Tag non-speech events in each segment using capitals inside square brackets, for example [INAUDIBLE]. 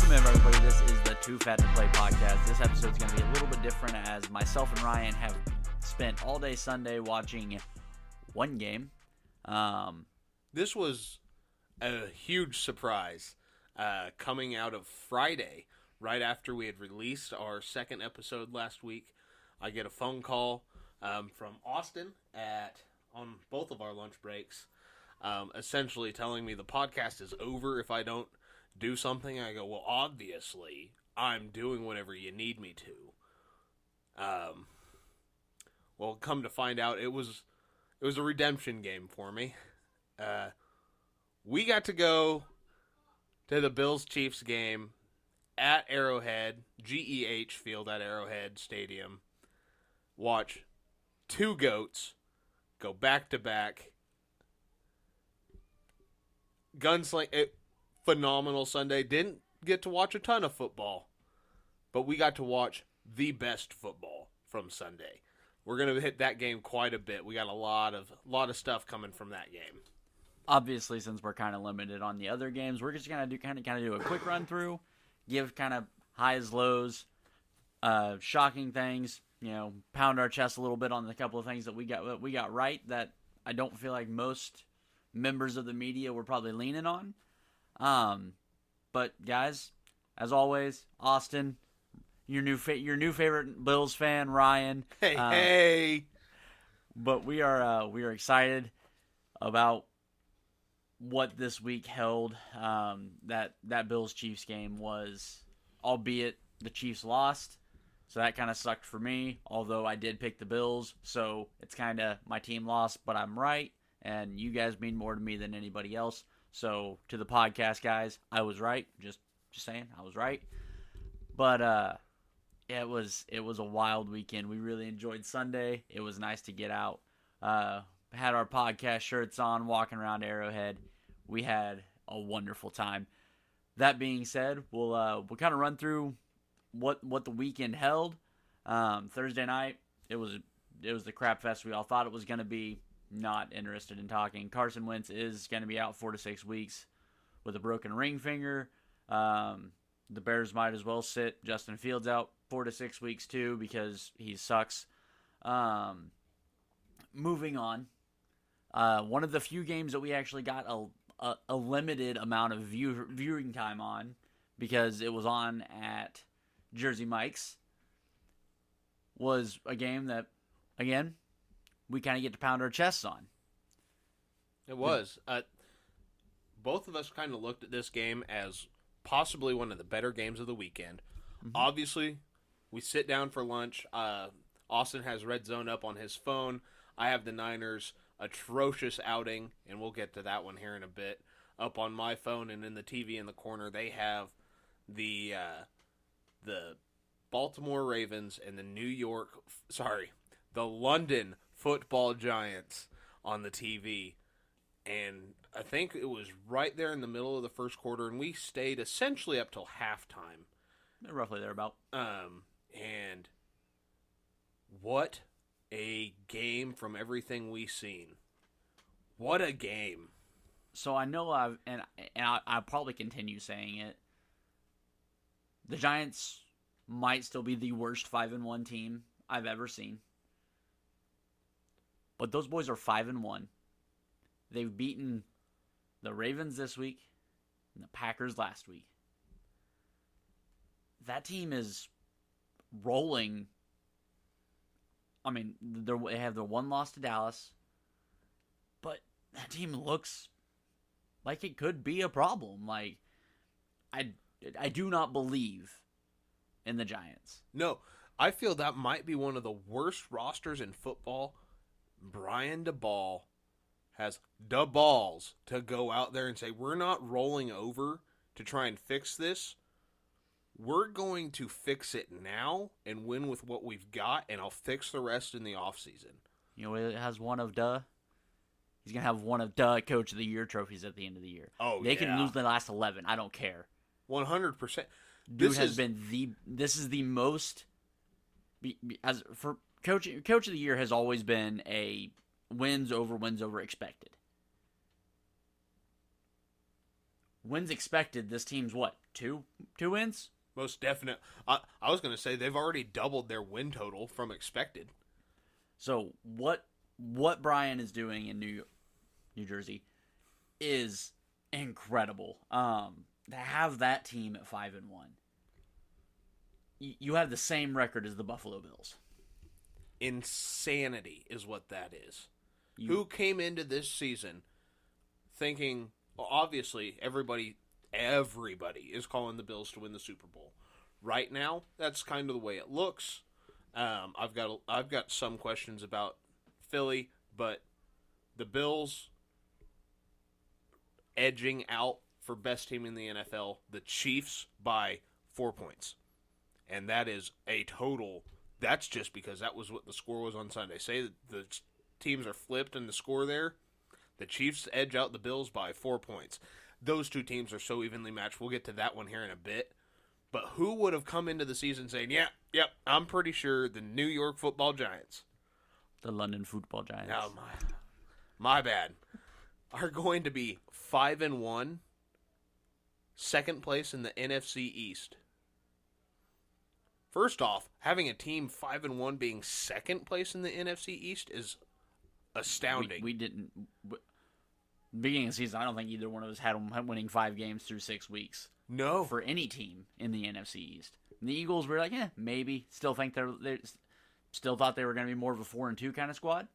Welcome, everybody. This is the Too Fat to Play podcast. This episode is going to be a little bit different as myself and Ryan have spent all day Sunday watching one game. Um, This was a huge surprise uh, coming out of Friday, right after we had released our second episode last week. I get a phone call um, from Austin at on both of our lunch breaks, um, essentially telling me the podcast is over if I don't do something. I go, well, obviously, I'm doing whatever you need me to. Um, well, come to find out, it was it was a redemption game for me. Uh, we got to go to the Bills Chiefs game at Arrowhead, GEHA Field at Arrowhead Stadium. Watch two goats go back to back. Gunsling, it, phenomenal Sunday. Didn't get to watch a ton of football, but we got to watch the best football from Sunday. We're gonna hit that game quite a bit. We got a lot of lot of stuff coming from that game. obviously, since we're kind of limited on the other games, we're just going to do kind of kind of do a quick run through, give kind of highs, lows, uh, shocking things. You know, pound our chest a little bit on the couple of things that we got that we got right that I don't feel like most members of the media were probably leaning on. Um, but guys, as always, Austin, your new fa- your new favorite Bills fan, Ryan. Hey, uh, hey. but we are uh, we are excited about what this week held. Um, that that Bills Chiefs game was, albeit the Chiefs lost, so that kind of sucked for me. Although I did pick the Bills, so it's kind of my team lost, but I'm right, and you guys mean more to me than anybody else. So to the podcast guys, I was right. Just just saying, I was right. But uh, it was it was a wild weekend. We really enjoyed Sunday. It was nice to get out. Uh, had our podcast shirts on, walking around Arrowhead. We had a wonderful time. That being said, we'll uh, we'll kind of run through what what the weekend held. Um, Thursday night, it was it was the crap fest we all thought it was going to be. Not interested in talking. Carson Wentz is going to be out four to six weeks with a broken ring finger. Um, the Bears might as well sit Justin Fields out four to six weeks too because he sucks. Um, moving on, uh, one of the few games that we actually got a a, a limited amount of view, viewing time on because it was on at Jersey Mike's was a game that again we kind of get to pound our chests on. It was. Uh, both of us kind of looked at this game as possibly one of the better games of the weekend. Obviously, we sit down for lunch. Uh, Austin has Red Zone up on his phone. I have the Niners' atrocious outing, and we'll get to that one here in a bit. Up on my phone and in the TV in the corner, they have the uh, the Baltimore Ravens and the New York, sorry, the London Football Giants on the TV and I think it was right there in the middle of the first quarter, and we stayed essentially up till halftime. Roughly thereabout. Um, and what a game from everything we've seen! What a game! So I know I've and and I, I'll probably continue saying it. The Giants might still be the worst five and one team I've ever seen, but those boys are five and one. They've beaten the Ravens this week and the Packers last week. That team is rolling. I mean, they're, have their one loss to Dallas, but that team looks like it could be a problem. Like, I, I do not believe in the Giants. No, I feel that might be one of the worst rosters in football. Brian Daboll has the balls to go out there and say, We're not rolling over to try and fix this. We're going to fix it now and win with what we've got, and I'll fix the rest in the offseason. You know, it has one of duh. He's gonna have one of duh Coach of the Year trophies at the end of the year. Oh, they can lose the last eleven. I don't care. 100%. Dude This has is- been the. This is the most. As for coach, coach of the year has always been a wins over wins over expected. wins expected, this team's what two two wins? Most definite. I, I was going to say they've already doubled their win total from expected. So what what Brian is doing in New New Jersey is incredible. Um, to have that team at five and one, you, you have the same record as the Buffalo Bills. Insanity is what that is. You- Who came into this season thinking? Well, obviously, everybody, everybody is calling the Bills to win the Super Bowl. Right now, that's kind of the way it looks. Um, I've got I've got some questions about Philly, but the Bills edging out for best team in the NFL, the Chiefs by four points, and that is a total. That's just because that was what the score was on Sunday. Say that the teams are flipped and the score there. The Chiefs edge out the Bills by four points. Those two teams are so evenly matched. We'll get to that one here in a bit. But who would have come into the season saying, "Yeah, yep, I'm pretty sure the New York Football Giants The London Football Giants. Oh my, my bad. Are going to be five and one, second place in the NFC East. First off, having a team five and one being second place in the NFC East is astounding. we didn't. w- Beginning of the season, I don't think either one of us had them winning five games through six weeks no, for any team in the NFC East. And the Eagles were like, yeah, maybe. Still think they're they still thought they were going to be more of a four and two kind of squad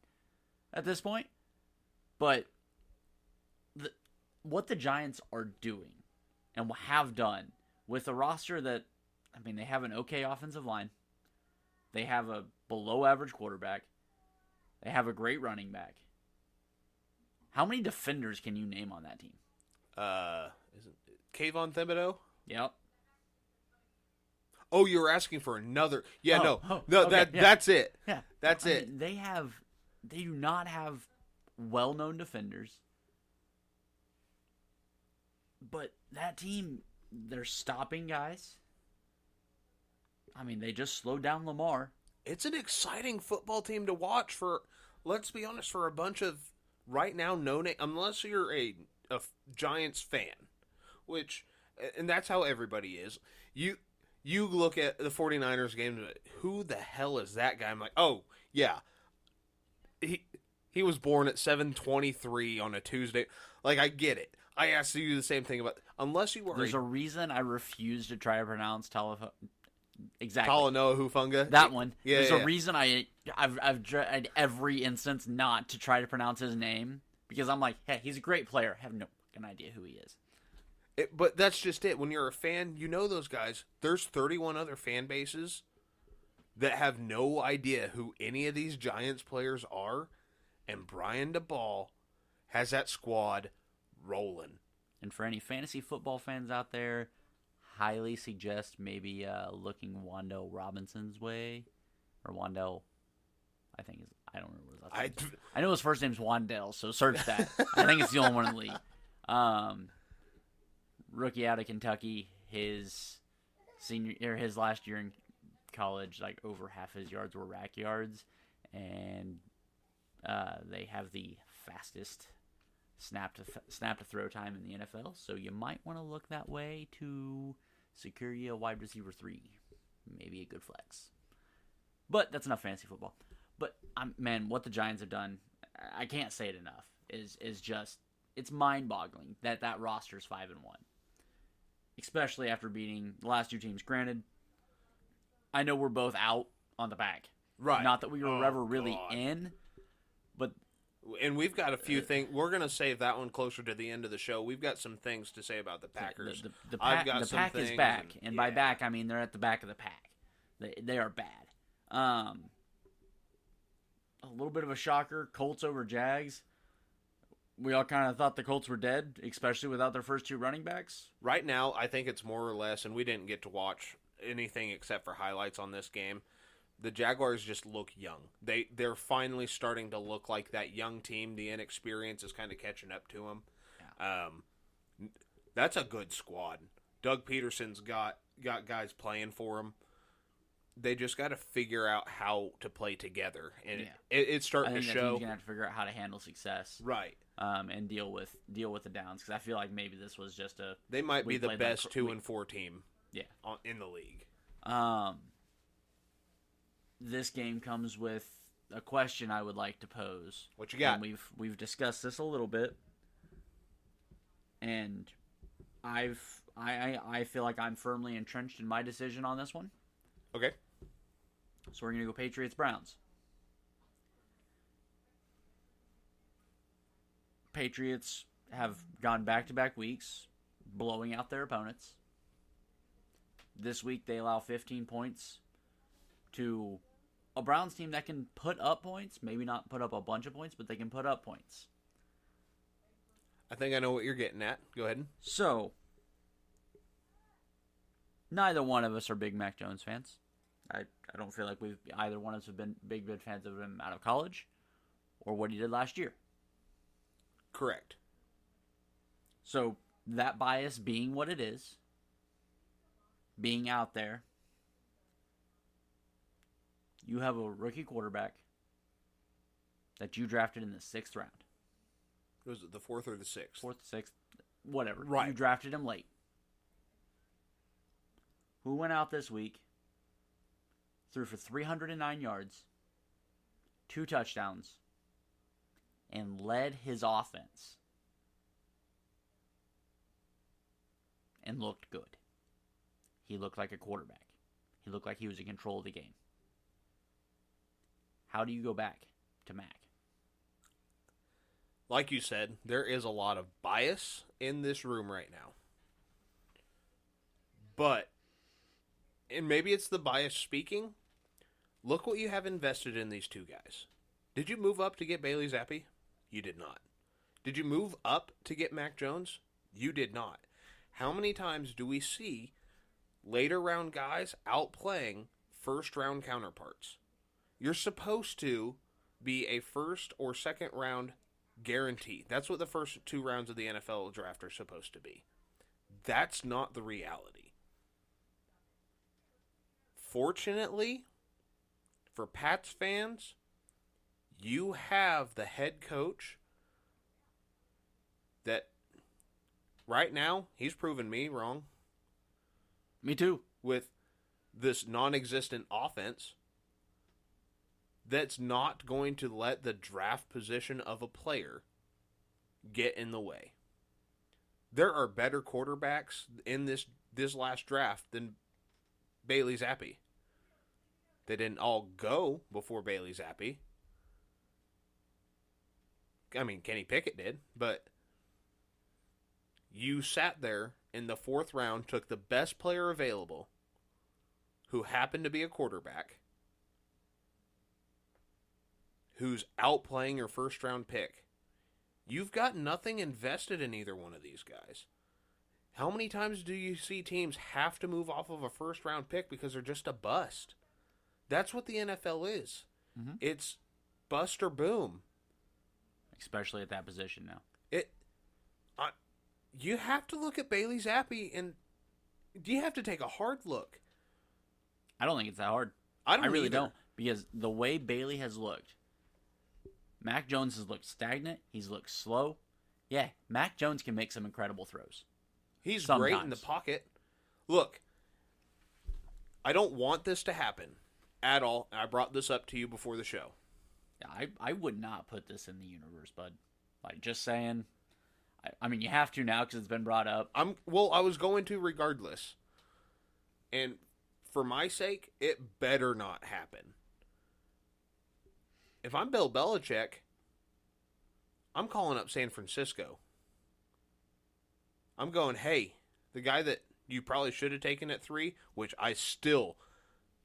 at this point. But the, what the Giants are doing and have done with a roster that, I mean, they have an okay offensive line, they have a below average quarterback, they have a great running back. How many defenders can you name on that team? uh, isn't Kayvon Thibodeaux? Yep. Oh, you were asking for another? Yeah, Oh, no, oh, no, okay, that yeah. that's it. Yeah, That's I it. mean, they have, they do not have well-known defenders, but that team, they're stopping guys. I mean, they just slowed down Lamar. it's an exciting football team to watch for let's be honest for a bunch of right now no name unless you're a, a giants fan which and that's how everybody is you you look at the 49ers game who the hell is that guy i'm like oh yeah he he was born at 723 on a tuesday like i get it i asked you the same thing about unless you were There's a a reason I refuse to try to pronounce telephone. Exactly. Talanoa Hufanga. That one. Yeah, There's yeah, a yeah. reason I I've I've tried every instance not to try to pronounce his name because I'm like, hey, he's a great player. I have no fucking idea who he is. It, but that's just it. When you're a fan, you know those guys. There's 31 other fan bases that have no idea who any of these Giants players are, and Brian Daboll has that squad rolling. And for any fantasy football fans out there, highly suggest maybe uh, looking Wan'Dale Robinson's way, or Wan'Dale. I think is I don't remember his last. I know his first name's Wan'Dale, so search that. [LAUGHS] I think it's the only one in the league. Um, rookie out of Kentucky, his senior or his last year in college, like over half his yards were rack yards, and uh, they have the fastest snap to th- snap to throw time in the NFL. So you might want to look that way to secure you a wide receiver three, maybe a good flex. But that's enough fantasy football. But um, man, what the Giants have done, I- can't say it enough. Is is just it's mind boggling that that roster is five and one, especially after beating the last two teams. Granted, I know we're both out on the back. Right. Not that we were Oh, ever really God. in, And we've got a few things. We're going to save that one closer to the end of the show. We've got some things to say about the Packers. The, the, the I've pack, the pack is back, and- and, by yeah. back I mean they're at the back of the pack. They they are bad. Um, a little bit of a shocker: Colts over Jags. We all kind of thought the Colts were dead, especially without their first two running backs. right now, I think it's more or less, and we didn't get to watch anything except for highlights on this game. The Jaguars just look young. They they're finally starting to look like that young team. The inexperience is kind of catching up to them. Um, that's a good squad. Doug Pederson's got got guys playing for him. They just got to figure out how to play together, and Yeah. it, it's I starting to show. You're gonna have to figure out how to handle success. Right. um, and deal with deal with the downs because I feel like maybe this was just a They might be the best cr- two we- and four team yeah. on, in the league. Um, this game comes with a question I would like to pose. What you got? And we've we've discussed this a little bit, and I've I I, I feel like I'm firmly entrenched in my decision on this one. Okay. So we're gonna go Patriots Browns. Patriots have gone back to back weeks, blowing out their opponents. This week they allow 15 points to a Browns team that can put up points, maybe not put up a bunch of points, but they can put up points. I think I know what you're getting at. Go ahead. So, neither one of us are big Mac Jones fans. I, I don't feel like we've either one of us have been big big fans of him out of college or what he did last year. Correct. So that bias being what it is, being out there, you have a rookie quarterback that you drafted in the sixth round, Was it the fourth or the sixth? fourth, sixth, whatever. Right. You drafted him late. Who went out this week, threw for 309 yards, two touchdowns, and led his offense and looked good. He looked like a quarterback. He looked like he was in control of the game. How do you go back to Mac? Like you said, there is a lot of bias in this room right now. But, and maybe it's the bias speaking. Look what you have invested in these two guys. Did you move up to get Bailey Zappe? You did not. Did you move up to get Mac Jones? You did not. How many times do we see later round guys outplaying first round counterparts? You're supposed to be a first or second round guarantee. That's what the first two rounds of the NFL draft are supposed to be. That's not the reality. Fortunately, for Pats fans, you have the head coach that right now he's proven me wrong Me too. with this non-existent offense that's not going to let the draft position of a player get in the way. There are better quarterbacks in this this last draft than Bailey Zappe. They didn't all go before Bailey Zappe. I mean, Kenny Pickett did, but you sat there in the fourth round, took the best player available, who happened to be a quarterback, who's outplaying your first round pick. You've got nothing invested in either one of these guys. How many times do you see teams have to move off of a first round pick because they're just a bust? That's what the NFL is. Mhm. It's bust or boom. Especially at that position now. It, I, you have to look at Bailey Zappe and you have to take a hard look. I don't think it's that hard. I don't I really either. don't because the way Bailey has looked, Mac Jones has looked stagnant. He's looked slow. Yeah, Mac Jones can make some incredible throws. He's great in the pocket. Look, I don't want this to happen at all. I brought this up to you before the show. I I would not put this in the universe, bud. Like just saying. I, I mean, you have to now because it's been brought up. I'm well, I was going to regardless. And for my sake, it better not happen. If I'm Bill Belichick, I'm calling up San Francisco. I'm going, hey, the guy that you probably should have taken at three, which I still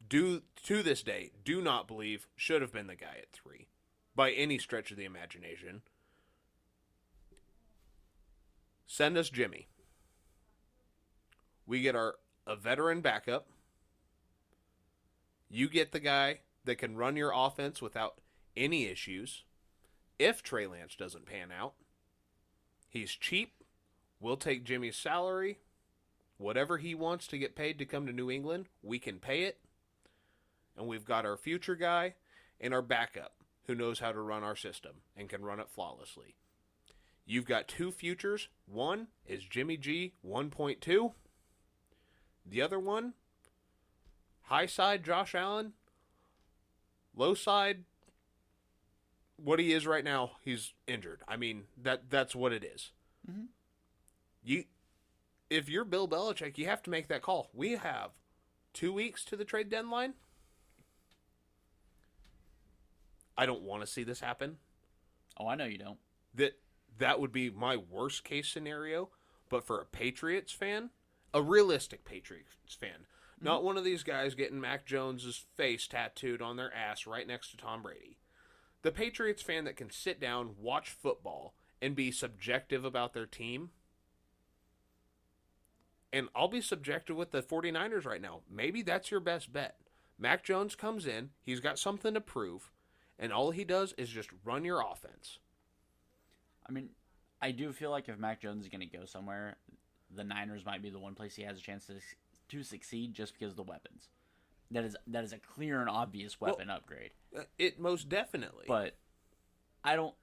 do to this day do not believe should have been the guy at three by any stretch of the imagination. Send us Jimmy. We get our a veteran backup. You get the guy that can run your offense without any issues. If Trey Lance doesn't pan out, he's cheap. We'll take Jimmy's salary. Whatever he wants to get paid to come to New England, we can pay it. And we've got our future guy and our backup who knows how to run our system and can run it flawlessly. You've got two futures. One is Jimmy G 1.2. The other one, high side Josh Allen, low side what he is right now, he's injured. I mean, that that's what it is. Mhm. You if you're Bill Belichick, you have to make that call. We have 2 weeks to the trade deadline. I don't want to see this happen. Oh, I know you don't. that that would be my worst case scenario. But for a Patriots fan, a realistic Patriots fan, not one of these guys getting Mac Jones's face tattooed on their ass right next to Tom Brady. The Patriots fan that can sit down, watch football, and be subjective about their team. And I'll be subjective with the 49ers right now. Maybe that's your best bet. Mac Jones comes in, he's got something to prove, and all he does is just run your offense. I mean, I do feel like if Mac Jones is going to go somewhere, the Niners might be the one place he has a chance to to succeed just because of the weapons. That is that is a clear and obvious weapon upgrade. Uh, It most definitely. But I don't.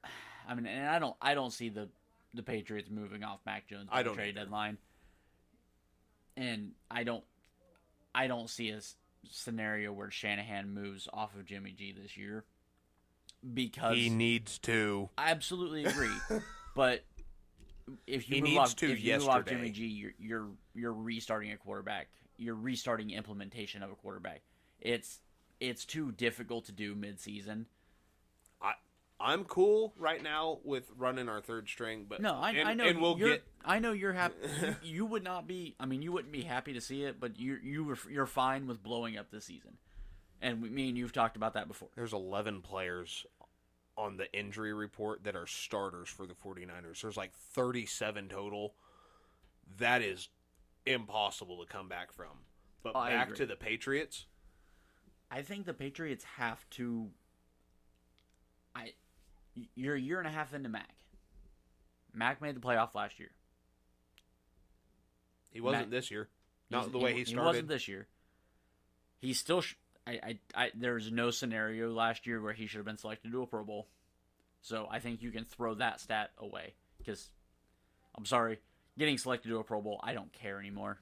I mean, and I don't. I don't see the the Patriots moving off Mac Jones I by the don't trade either. deadline. And I don't. I don't see a scenario where Shanahan moves off of Jimmy G this year because he needs to. I absolutely agree. [LAUGHS] but if you He move needs off, to if you move off. Jimmy G, you're you're you're restarting a quarterback. You're restarting implementation of a quarterback. It's it's too difficult to do mid-season. I I'm cool right now with running our third string, but No, I, and, I know. and we'll you're, get I know you're happy. [LAUGHS] you, you would not be. I mean, you wouldn't be happy to see it, but you you were you're fine with blowing up this season. And we- me and you've talked about that before. there's 11 players on the injury report that are starters for the 49ers. There's like 37 total. That is impossible to come back from. But I back agree. to the Patriots. I think the Patriots have to. I, you're a year and a half into Mac. Mac made the playoff last year. He wasn't Matt- this year. Not the way he, He started. He wasn't this year. He still. Sh- I, I, I. There's no scenario last year where he should have been selected to a Pro Bowl. So I think you can throw that stat away because, I'm sorry, getting selected to a Pro Bowl, I don't care anymore.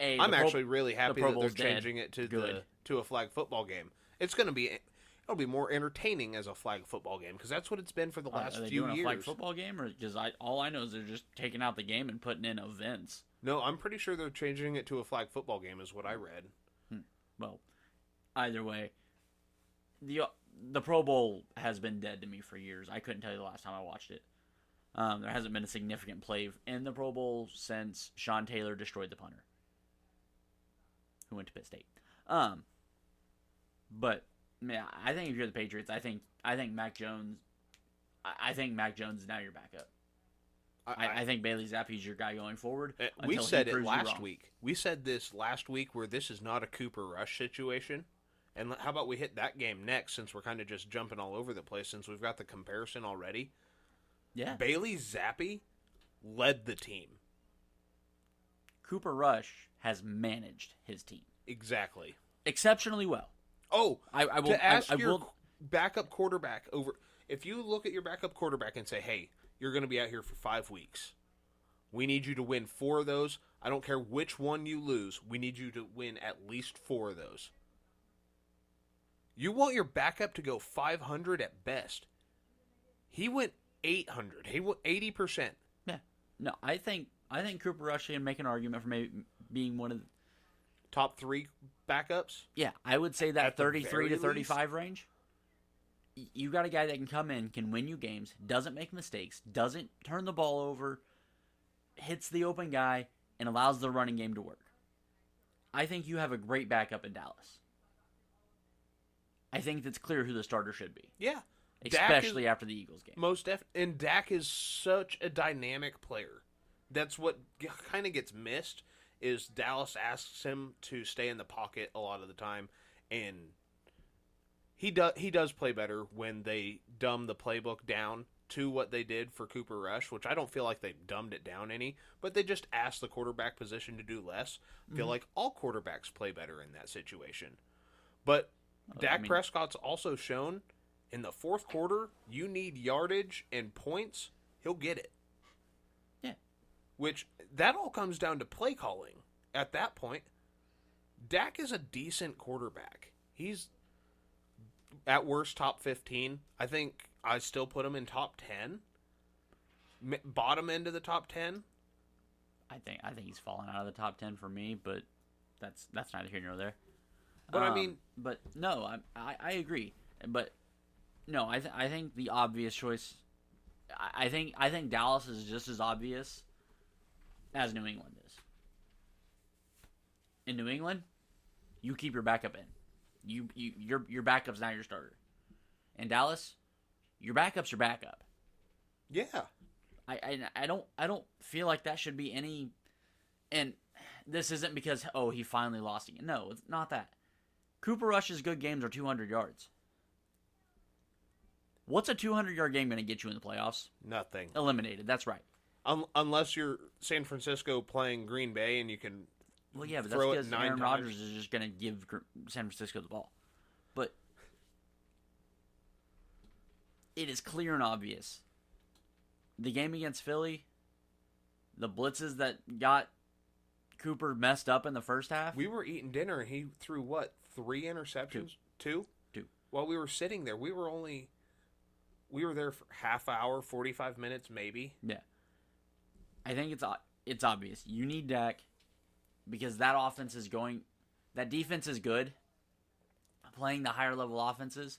A, I'm the Pro- actually really happy Pro that they're Bowl's dead. changing it to the to a flag football game. It's going to be it'll be more entertaining as a flag football game because that's what it's been for the last they few doing years. a flag football game, or because I all I know is they're just taking out the game and putting in events. No, I'm pretty sure they're changing it to a flag football game is what I read. Well, either way, the the Pro Bowl has been dead to me for years. I couldn't tell you the last time I watched it. Um, there hasn't been a significant play in the Pro Bowl since Sean Taylor destroyed the punter, who went to Pitt State. Um, but man, I think if you're the Patriots, I think I think Mac Jones, I, I think Mac Jones is now your backup. I, I think Bailey Zappe's your guy going forward. Uh, we said it last week. We said this last week where this is not a Cooper Rush situation. And how about we hit that game next since we're kind of just jumping all over the place since we've got the comparison already? Yeah, Bailey Zappi led the team. Cooper Rush has managed his team Exactly. exceptionally well. Oh, I, I will. to ask I, I your will. backup quarterback over if you look at your backup quarterback and say, "Hey, you're going to be out here for 5 weeks. We need you to win 4 of those. I don't care which one you lose. We need you to win at least 4 of those." You want your backup to go 500 at best. He went 800. He went 80%. Yeah. No, I think I think Cooper Rush can make an argument for maybe being one of. The, Top 3 backups. yeah, I would say that At thirty-three to thirty-five range. You got a guy that can come in, can win you games, doesn't make mistakes, doesn't turn the ball over, hits the open guy, and allows the running game to work. I think you have a great backup in Dallas. I think it's clear who the starter should be, Yeah. Dak is- especially after the Eagles game. Most def and Dak is such a dynamic player. That's what kind of gets missed is Dallas asks him to stay in the pocket a lot of the time and he does he does play better when they dumb the playbook down to what they did for Cooper Rush, which I don't feel like they dumbed it down any, but they just asked the quarterback position to do less. Mm-hmm. feel like all quarterbacks play better in that situation. But I Dak mean- Prescott's also shown in the fourth quarter, you need yardage and points. he'll get it. Which that all comes down to play calling. At that point, Dak is a decent quarterback. He's at worst top 15. I think I still put him in top 10. M- bottom end of the top 10. I think I think he's fallen out of the top ten for me, but that's that's neither here nor there. But I Um, mean, but no, I I, I agree. But no, I th- I think the obvious choice. I, I think I think Dallas is just as obvious as New England is. In New England, you keep your backup in. You you your your backup's not your starter. In Dallas, your backup's your backup. yeah. I, I I don't I don't feel like that should be any and this isn't because oh he finally lost again. No, it's not that. Cooper Rush's good games are 200 yards. What's a 200 yard game going to get you in the playoffs? Nothing. Eliminated. That's right. Un- unless you're San Francisco playing Green Bay and you can Well, yeah, but that's because Aaron. Rodgers is just going to give San Francisco the ball. But it is clear and obvious. The game against Philly, the blitzes that got Cooper messed up in the first half. We were eating dinner and he threw what? Three interceptions? Two? Two. While we were sitting there, we were only we were there for half hour, 45 minutes maybe. Yeah. I think it's it's obvious. You need Dak because that offense is going that defense is good. Playing the higher level offenses,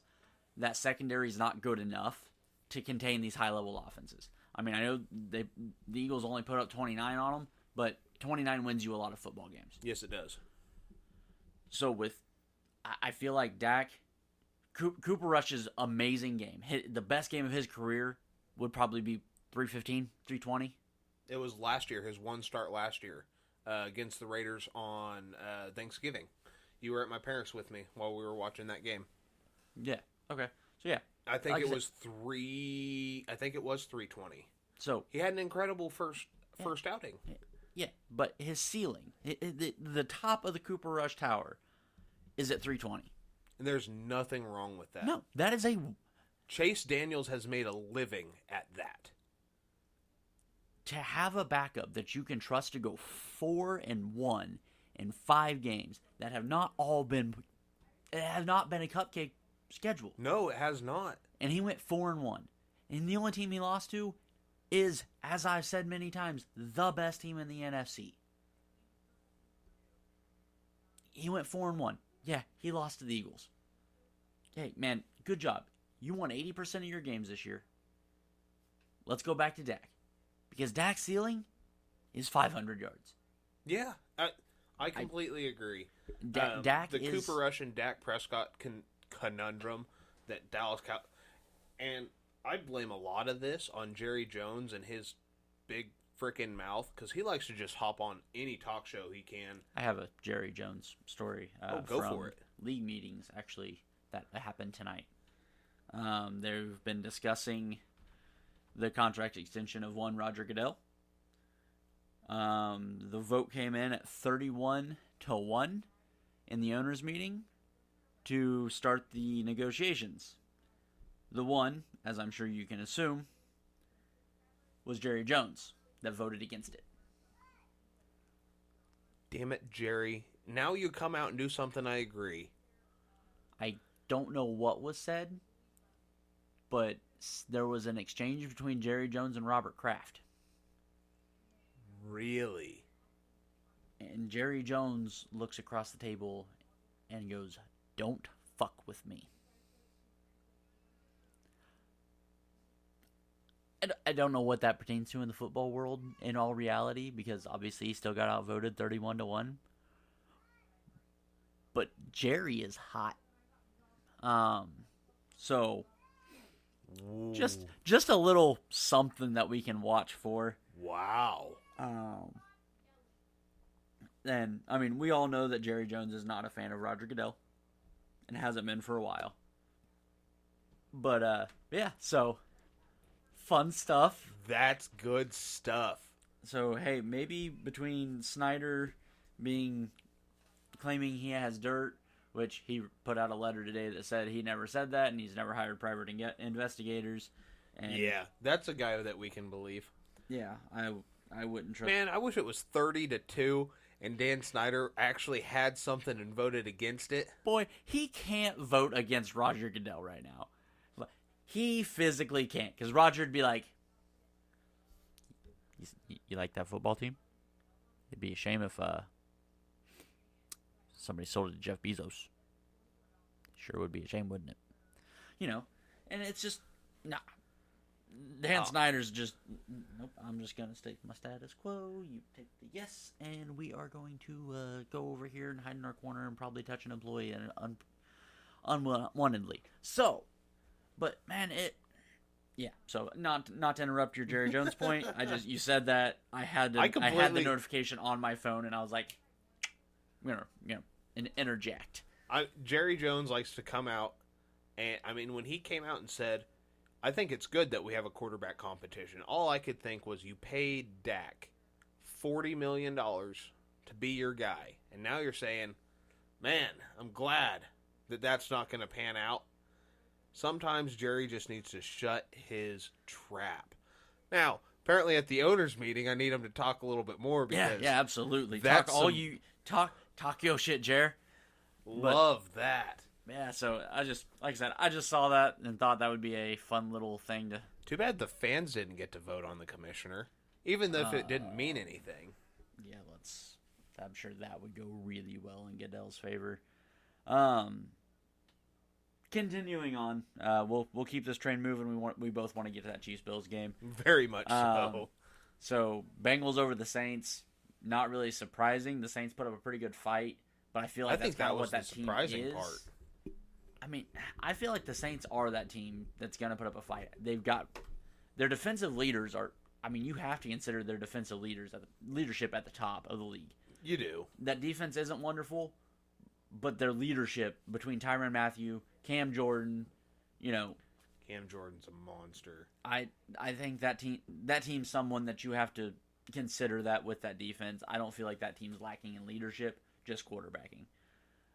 that secondary is not good enough to contain these high level offenses. I mean, I know they the Eagles only put up 29 on them, but 29 wins you a lot of football games. Yes, it does. So with, I- feel like Dak, Cooper Rush's amazing game, hit, the best game of his career would probably be 315, 320. It was last year, his one start last year uh, against the Raiders on uh, Thanksgiving. You were at my parents with me while we were watching that game. Yeah. Okay. So yeah. I think Like I it said- was three. I think it was three twenty. So He had an incredible first first outing. yeah, but his ceiling, i- i- the, the top of the Cooper Rush Tower, is at 320. And there's nothing wrong with that. No, that is a Chase Daniels has made a living at that. To have a backup that you can trust to go four and one in five games that have not all been, have not been a cupcake schedule. No, it has not. and he went four and one. And the only team he lost to is, as I've said many times, the best team in the NFC. He went four and one. Yeah, he lost to the Eagles. Hey, man, good job. You won eighty percent of your games this year. Let's go back to Dak, because Dak's ceiling is five hundred yards. Yeah, I I completely agree. Da- Um, Dak the is Cooper Rush and Dak Prescott con- conundrum that Dallas Cow, and I blame a lot of this on Jerry Jones and his big freaking mouth because he likes to just hop on any talk show he can. I have a Jerry Jones story. Uh, Oh, go from for it. League meetings actually that happened tonight. Um, they've been discussing the contract extension of one Roger Goodell. Um, the vote came in at thirty-one to one in the owners' meeting to start the negotiations. The one, as I'm sure you can assume, was Jerry Jones that voted against it. Damn it, Jerry! Now you come out and do something I agree. I don't know what was said, but there was an exchange between Jerry Jones and Robert Kraft. Really? And Jerry Jones looks across the table and goes, Don't fuck with me. I don't know what that pertains to in the football world in all reality because obviously he still got outvoted 31 to 1. But Jerry is hot. Um so Ooh. just a little something that we can watch for. wow. Um, and I mean, we all know that Jerry Jones is not a fan of Roger Goodell, and hasn't been for a while. But uh, yeah, so fun stuff. That's good stuff. So hey, maybe between Snyder being claiming he has dirt, which he put out a letter today that said he never said that, and he's never hired private inge- investigators, And Yeah, that's a guy that we can believe. yeah, I I wouldn't trust. Man, I wish it was thirty to two, and Dan Snyder actually had something and voted against it. Boy, he can't vote against Roger Goodell right now. He physically can't because Roger'd be like, "You- "You like that football team? It'd be a shame if uh somebody sold it to Jeff Bezos. Sure would be a shame, wouldn't it? You know, and it's just nah. Dan Oh. Snyder's just nope. I'm just gonna stay my status quo. You take the yes, and we are going to uh, go over here and hide in our corner and probably touch an employee and un- unwantedly. So, but man, it yeah. So not not to interrupt your Jerry Jones [LAUGHS] point, I just you said that I had to I I, had the notification on my phone and I was like, I'm gonna you know in- interject. I, Jerry Jones likes to come out, and I mean, when he came out and said, "I think it's good that we have a quarterback competition," all I could think was, "You paid Dak forty million dollars to be your guy, and now you're saying, man, I'm glad that that's not going to pan out." Sometimes Jerry just needs to shut his trap. Now, apparently, at the owners' meeting, I need him to talk a little bit more Yeah, because yeah, absolutely. Talk that's all some- you talk talk shit, Jer. love that. Yeah, so I just like I said, I just saw that and thought that would be a fun little thing to Too bad the fans didn't get to vote on the commissioner, even if it didn't mean anything. yeah, let's. I'm sure that would go really well in Goodell's favor. Um, continuing on, uh, we'll we'll keep this train moving. We want we both want to get to that Chiefs Bills game. Very much so. Um, So Bengals over the Saints, not really surprising. The Saints put up a pretty good fight, but I feel like I that's kind that of was what the that team surprising is. part. I mean, I feel like the Saints are that team that's going to put up a fight. They've got their defensive leaders are. I mean, you have to consider their defensive leaders at the leadership at the top of the league. You do. That defense isn't wonderful, but their leadership between Tyrann Mathieu, Cam Jordan, you know, Cam Jordan's a monster. I I think that team that team's someone that you have to consider that with that defense. I don't feel like that team's lacking in leadership, just quarterbacking.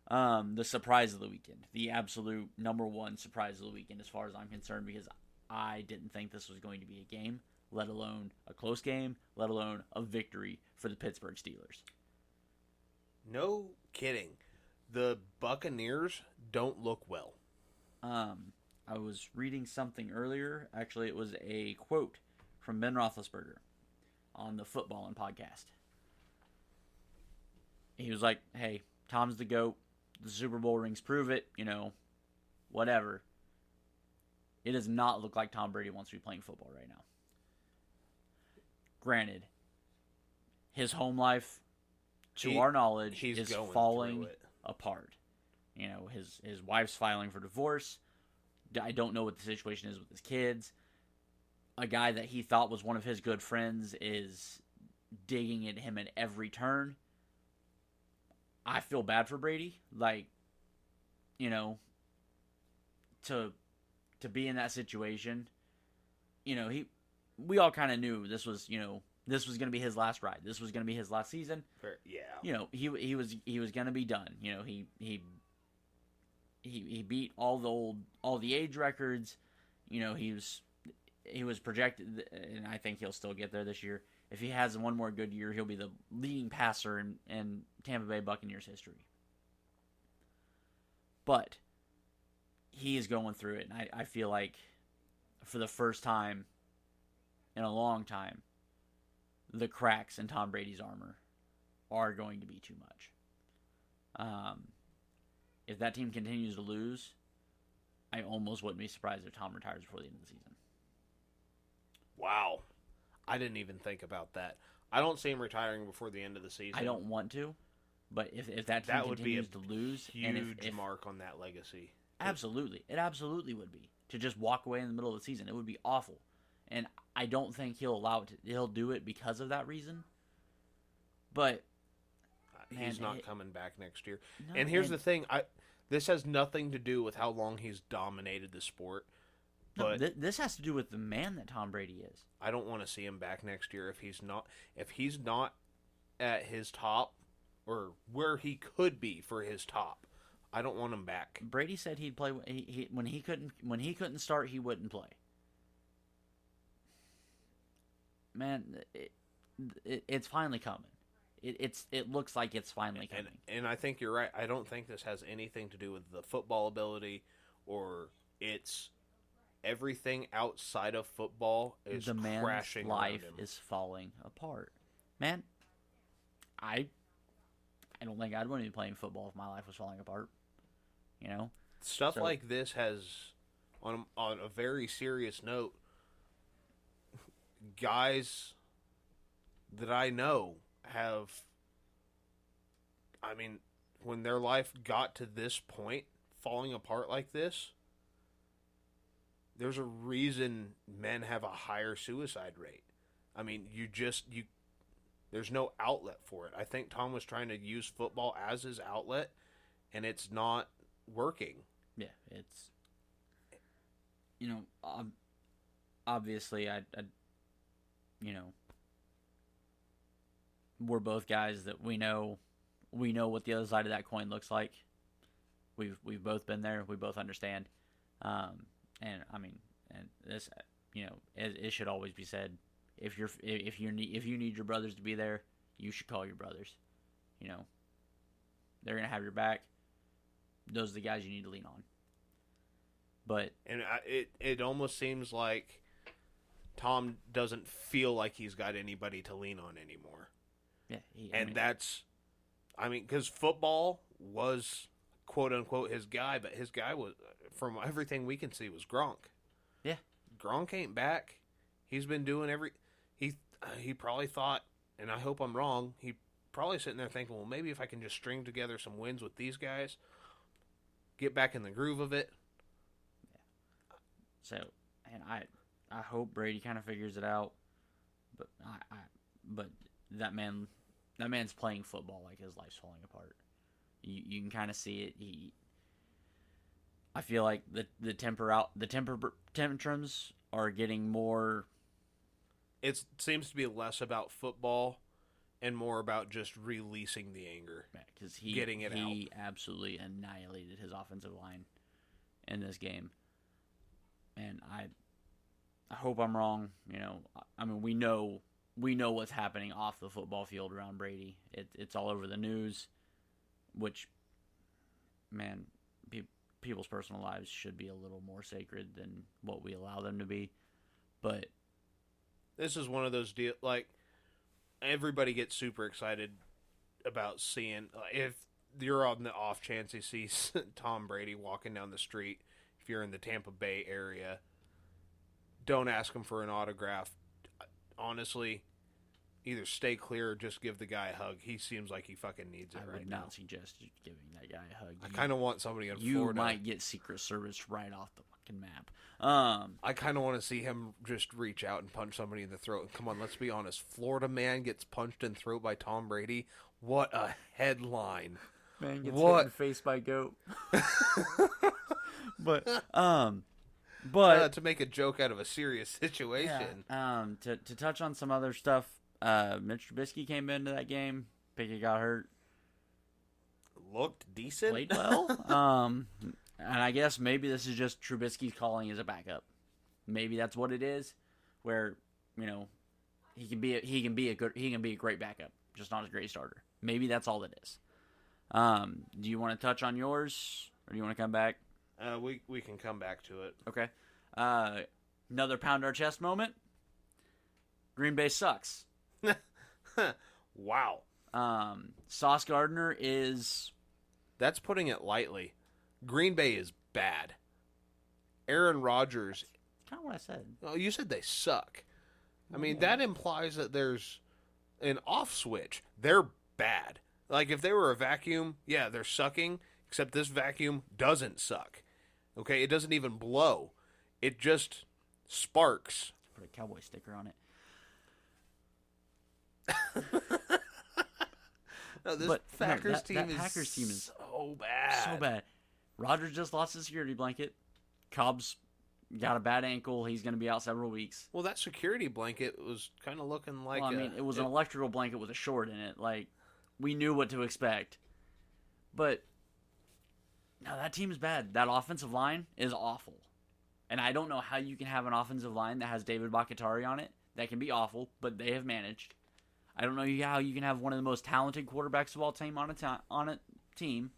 Um, the surprise of the weekend, the absolute number one surprise of the weekend, as far as I'm concerned, because I didn't think this was going to be a game, let alone a close game, let alone a victory for the Pittsburgh Steelers. No kidding. The Buccaneers don't look well. Um, I was reading something earlier. Actually, it was a quote from Ben Roethlisberger on the Footbahlin podcast. He was like, "Hey, Tom's the goat. The Super Bowl rings prove it. You know, whatever. It does not look like Tom Brady wants to be playing football right now. Granted, his home life, to He- our knowledge, is falling apart. You know, his his wife's filing for divorce. I don't know what the situation is with his kids. A guy that he thought was one of his good friends is digging at him at every turn. I feel bad for Brady. Like, you know, to to be in that situation, you know, he we all kind of knew this was, you know, this was going to be his last ride. This was going to be his last season Yeah. you know he he was he was gonna be done. You know he he he he beat all the old all the age records. You know he was he was projected, and I think he'll still get there this year. If he has one more good year, he'll be the leading passer in, in Tampa Bay Buccaneers history. But he is going through it, and I, I feel like for the first time in a long time, the cracks in Tom Brady's armor are going to be too much. Um, if that team continues to lose, I almost wouldn't be surprised if Tom retires before the end of the season. Wow. I didn't even think about that. I don't see him retiring before the end of the season. I don't want to, but if, if that team That would be a continues to lose, Huge and if, if mark on that legacy. absolutely, it absolutely would be to just walk away in the middle of the season. It would be awful, and I don't think he'll allow it. To, he'll do it because of that reason. But Uh, Man, he's not it- coming back next year. no, and here's and- the thing: I this has nothing to do with how long he's dominated the sport. No, But thi- this has to do with the man that Tom Brady is. I don't want to see him back next year if he's not if he's not at his top or where he could be for his top. I don't want him back. Brady said he'd play he, he, when he couldn't when he couldn't start he wouldn't play. man, it, it, it's finally coming. It, it's it looks like it's finally and coming. and I think you're right. I don't think this has anything to do with the football ability or it's everything outside of football is the man's crashing life is falling apart. Man, I I don't think I'd want to be playing football if my life was falling apart. You know, Stuff So- like this has, on on a very serious note, guys that I know have. I mean, when their life got to this point, falling apart like this, there's a reason men have a higher suicide rate. I mean, you just you. There's no outlet for it. I think Tom was trying to use football as his outlet, and it's not working. yeah, it's you know, ob- obviously, I, I, you know, we're both guys that we know, we know what the other side of that coin looks like. We've we've both been there. We both understand, um, and I mean, and this, you know, it, it should always be said. If you're if you need if you need your brothers to be there, you should call your brothers. You know, they're gonna have your back. Those are the guys you need to lean on. But and I, it it almost seems like Tom doesn't feel like he's got anybody to lean on anymore, yeah, he, I and mean, that's, I mean, because football was quote unquote his guy, but his guy was, from everything we can see, was Gronk. Yeah. Gronk ain't back. He's been doing every he he probably thought, and I hope I'm wrong. He probably sitting there thinking, well, maybe if I can just string together some wins with these guys, get back in the groove of it. So, and I, I hope Brady kind of figures it out. But I, I, but that man, that man's playing football like his life's falling apart. You, you can kind of see it. He, I feel like the the temper out the temper tantrums are getting more. it seems to be less about football and more about just releasing the anger. because he Getting it he absolutely annihilated his offensive line in this game, and I I hope I'm wrong. You know, I- I mean we know we know what's happening off the football field around Brady. It, it's all over the news, which man, pe- people's personal lives should be a little more sacred than what we allow them to be. But This is one of those deal like everybody gets super excited about seeing if you're on the off chance you see [LAUGHS] Tom Brady walking down the street if you're in the Tampa Bay area don't ask him for an autograph honestly either stay clear or just give the guy a hug he seems like he fucking needs it I right would now not suggest giving that guy a hug. I You- kind of want somebody in you Florida might get Secret Service right off the fucking map. Um, I kind of want to see him just reach out and punch somebody in the throat. Come on, let's be honest. Florida man gets punched in the throat by Tom Brady. What a headline! man gets hit in the face by goat. [LAUGHS] but um, Uh, but to make a joke out of a serious [LAUGHS] yeah, situation. um, to to touch on some other stuff, uh, Mitch Trubisky came into that game. Pickett got hurt, Looked decent. played well. [LAUGHS] um, and I guess maybe this is just Trubisky's calling as a backup. Maybe that's what it is, where you know he can be a, he can be a good he can be a great backup, just not a great starter. Maybe that's all it is. Um, do you want to touch on yours, or do you want to come back? Uh, we we can come back to it. Okay. Uh, another pound our chest moment. Green Bay sucks. [LAUGHS] wow, Um, Sauce Gardner is that's putting it lightly. Green Bay is bad. Aaron Rodgers. kind of what I said. Oh, you said they suck. I mean, that implies that there's an off switch. They're bad. Like if they were a vacuum, yeah, they're sucking. Except this vacuum doesn't suck. Okay, it doesn't even blow. It just sparks. Put a cowboy sticker on it. [LAUGHS] No, this But, no, that- team that is Packers team is so bad. So bad. Rodgers just lost his security blanket. Cobb's got a bad ankle. He's going to be out several weeks. Well, that security blanket was kind of looking like. well, I a- mean, it was an electrical blanket with a short in it. Like, we knew what to expect. But, no, that team is bad. That offensive line is awful. And I don't know how you can have an offensive line that has David Bakhtiari on it that can be awful, but they have managed. I don't know how you can have one of the most talented quarterbacks of all time on a on a team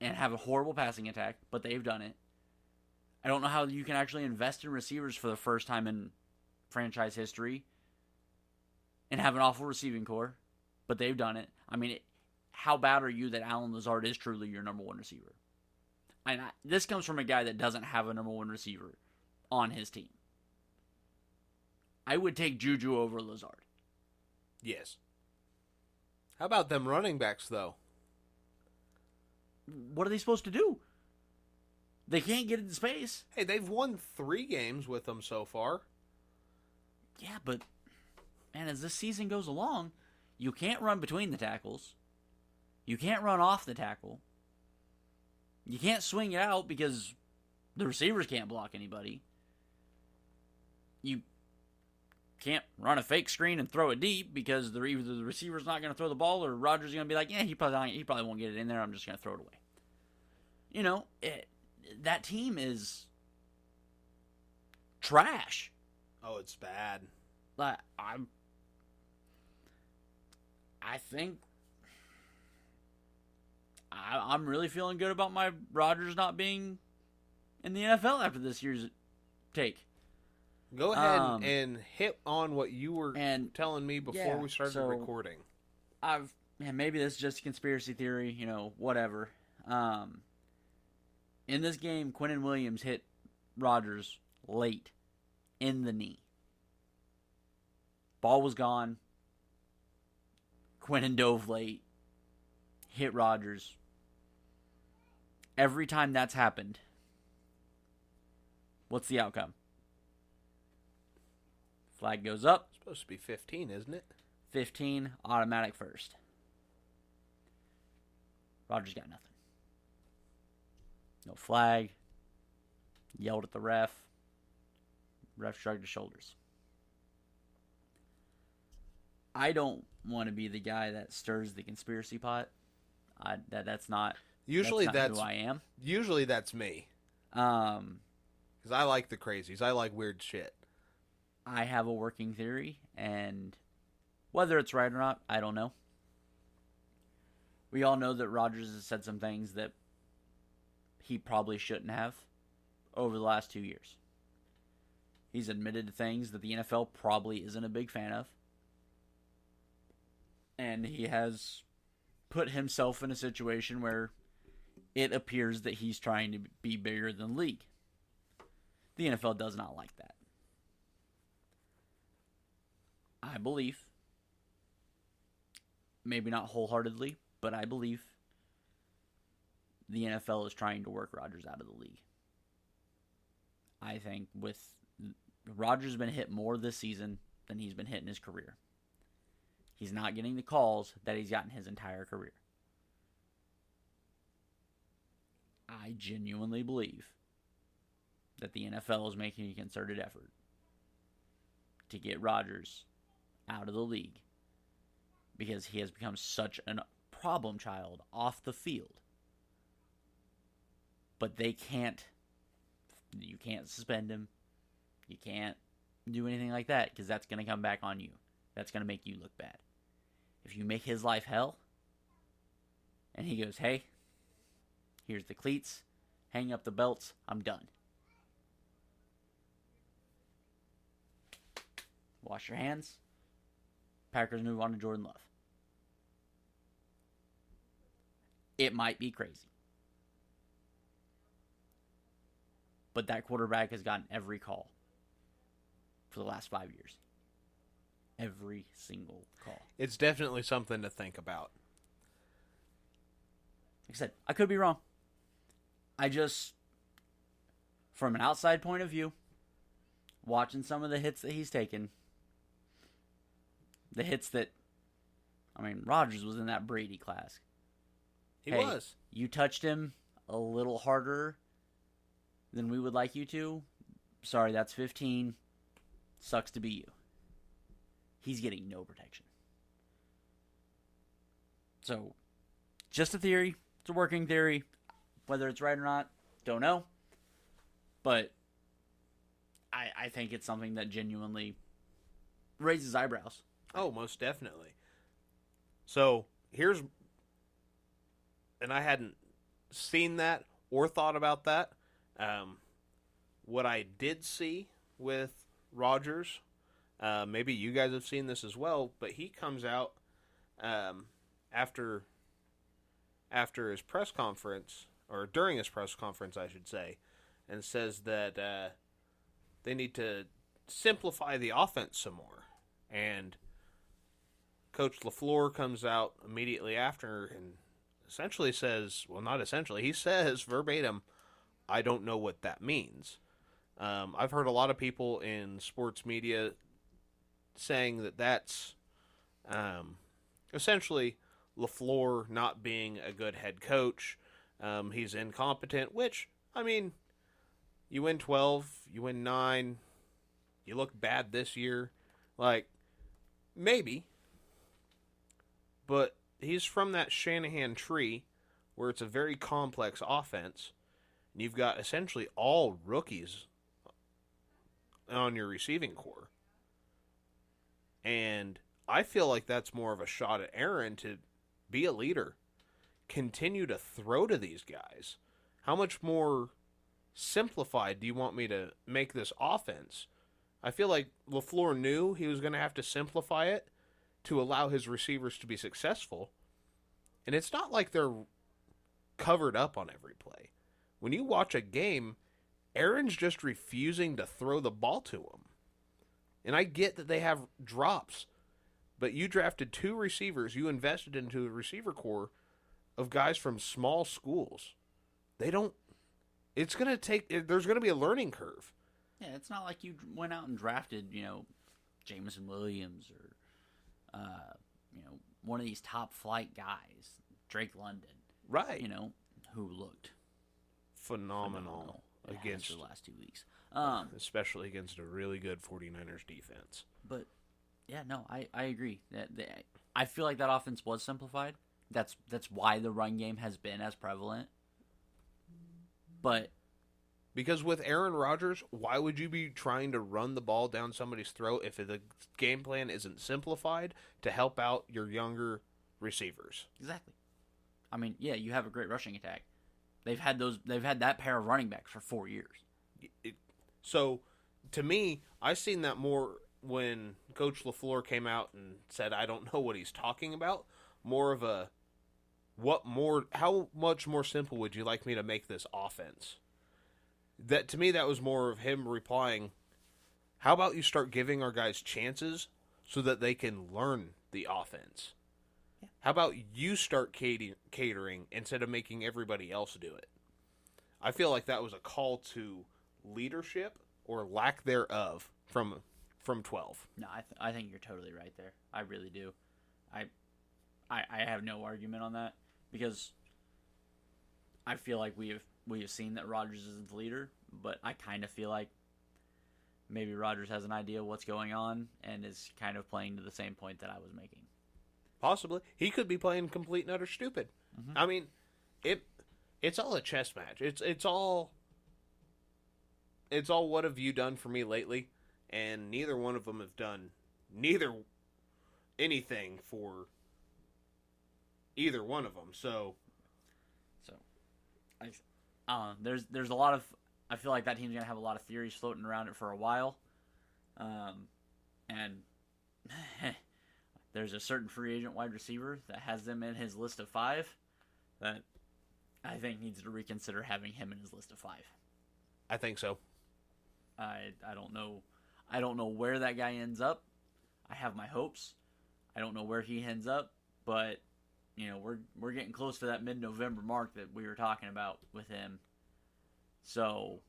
and have a horrible passing attack, but they've done it. I don't know how you can actually invest in receivers for the first time in franchise history and have an awful receiving core, but they've done it. I mean, it, how bad are you that Allen Lazard is truly your number one receiver? And I, this comes from a guy that doesn't have a number one receiver on his team. I would take Juju over Lazard. Yes. How about them running backs though? What are they supposed to do? They can't get into space. Hey, they've won three games with them so far. Yeah, but man, as this season goes along, you can't run between the tackles. You can't run off the tackle. You can't swing it out because the receivers can't block anybody. You can't run a fake screen and throw it deep because the either the receiver's not going to throw the ball or Rodgers is going to be like, yeah, he probably he probably won't get it in there. I'm just going to throw it away. You know, it, that team is trash. Oh, it's bad. Like I'm, I think I, I'm really feeling good about my Rodgers not being in the NFL after this year's take. Go ahead Um, and hit on what you were And telling me before yeah, we started so- recording. I've man, maybe this is just a conspiracy theory, you know, whatever. Um, in this game, Quinnen Williams hit Rodgers late in the knee. Ball was gone. Quinnen dove late, hit Rodgers. Every time that's happened, what's the outcome? Flag goes up. It's supposed to be 15, isn't it? 15 automatic first. Rodgers got nothing. No flag. Yelled at the ref. Ref shrugged his shoulders. I don't want to be the guy that stirs the conspiracy pot. I, that that's not Usually that's, that's, who I am. usually that's me Um, because I like the crazies. I like weird shit. I have a working theory, and whether it's right or not, I don't know. We all know that Rodgers has said some things that he probably shouldn't have over the last two years. He's admitted to things that the NFL probably isn't a big fan of. And he has put himself in a situation where it appears that he's trying to be bigger than league. The NFL does not like that. I believe, maybe not wholeheartedly, but I believe the NFL is trying to work Rodgers out of the league. I think with Rodgers been hit more this season than he's been hit in his career. He's not getting the calls that he's gotten his entire career. I genuinely believe that the NFL is making a concerted effort to get Rodgers out of the league because he has become such a problem child off the field. But they can't, you can't suspend him. You can't do anything like that because that's going to come back on you. That's going to make you look bad. If you make his life hell and he goes, hey, here's the cleats, hang up the belts, I'm done. Wash your hands. Packers move on to Jordan Love. It might be crazy. But that quarterback has gotten every call for the last five years. Every single call. It's definitely something to think about. Like I said, I could be wrong. I just, from an outside point of view, watching some of the hits that he's taken, the hits that, I mean, Rodgers was in that Brady class. He Hey, was. You touched him a little harder than we would like you to. Sorry, that's 15. Sucks to be you. He's getting no protection. So, just a theory. It's a working theory. Whether it's right or not, don't know. But I, I think it's something that genuinely raises eyebrows. Oh, most definitely. So here's, and I hadn't seen that or thought about that. Um, what I did see with Rodgers, uh, maybe you guys have seen this as well, but he comes out um, after after his press conference or during his press conference, I should say, and says that uh, they need to simplify the offense some more. And Coach LaFleur comes out immediately after and essentially says, well, not essentially, he [LAUGHS] says verbatim, I don't know what that means. Um, I've heard a lot of people in sports media saying that that's um, essentially LaFleur not being a good head coach. Um, he's incompetent, which, I mean, you win 12, you win 9, you look bad this year. Like, maybe. But he's from that Shanahan tree where it's a very complex offense. And you've got essentially all rookies on your receiving core. And I feel like that's more of a shot at Aaron to be a leader. Continue to throw to these guys. How much more simplified do you want me to make this offense? I feel like LaFleur knew he was going to have to simplify it to allow his receivers to be successful. And it's not like they're covered up on every play. When you watch a game, Aaron's just refusing to throw the ball to him. And I get that they have drops, but you drafted two receivers, you invested into a receiver core of guys from small schools. They don't it's going to take there's going to be a learning curve. Yeah, it's not like you went out and drafted, you know, Jameson Williams or, uh, you know, one of these top flight guys, Drake London, Right. you know, who looked phenomenal, phenomenal against the last two weeks. Um, especially against a really good 49ers defense. but yeah, no, I, I agree that they, I feel like that offense was simplified. That's that's why the run game has been as prevalent. But Because with Aaron Rodgers, why would you be trying to run the ball down somebody's throat if the game plan isn't simplified to help out your younger receivers? exactly, I mean, yeah, you have a great rushing attack. They've had those. They've had that pair of running backs for four years. It, so, to me, I've seen that more when Coach LaFleur came out and said, "I don't [LAUGHS] know what he's talking about." More of a, what more? How much more simple would you like me to make this offense? That to me, that was more of him replying, "How about you start giving our guys chances so that they can learn the offense? How about you start catering instead of making everybody else do it?" I feel like that was a call to leadership or lack thereof from from 12. No, I, th- I think you're totally right there. I really do. I, I I have no argument on that because I feel like we have we have seen that Rodgers is the leader, but I kind of feel like maybe Rodgers has an idea what's going on and is kind of playing to the same point that I was making. Possibly. He could be playing complete and utter stupid. Mm-hmm. I mean, it it's all a chess match. It's it's all it's all what have you done for me lately? And neither one of them have done neither anything for either one of them. So, So, I, uh, there's there's a lot of I feel like that team's gonna have a lot of theories floating around it for a while, um, and [LAUGHS] there's a certain free agent wide receiver that has them in his list of five that I think needs to reconsider having him in his list of five. I think so. I I don't know I don't know where that guy ends up. I have my hopes. I don't know where he ends up, but you know we're we're getting close to that mid November mark that we were talking about with him. So,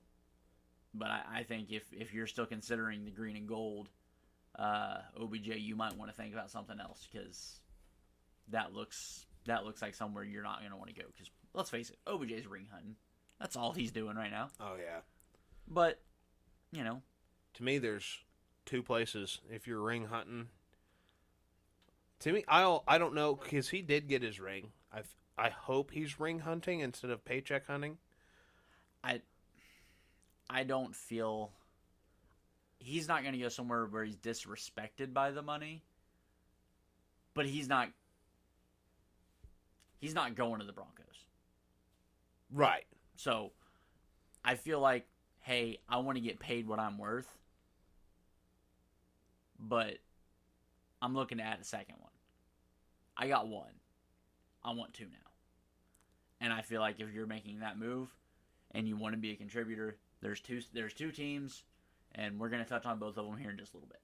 but I, I think if if you're still considering the green and gold, uh, OBJ, you might want to think about something else because that looks that looks like somewhere you're not going to want to go. Because let's face it, OBJ's ring hunting. That's all he's doing right now. Oh yeah. But you know, to me there's two places if you're ring hunting to me i i don't know because he did get his ring i i hope he's ring hunting instead of paycheck hunting I I don't feel he's not going to go somewhere where he's disrespected by the money. But he's not. He's not going to the Broncos. Right. So, I feel like, hey, I want to get paid what I'm worth. But I'm looking to add a second one. I got one. I want two now. And I feel like if you're making that move and you want to be a contributor, there's two there's two teams and we're going to touch on both of them here in just a little bit.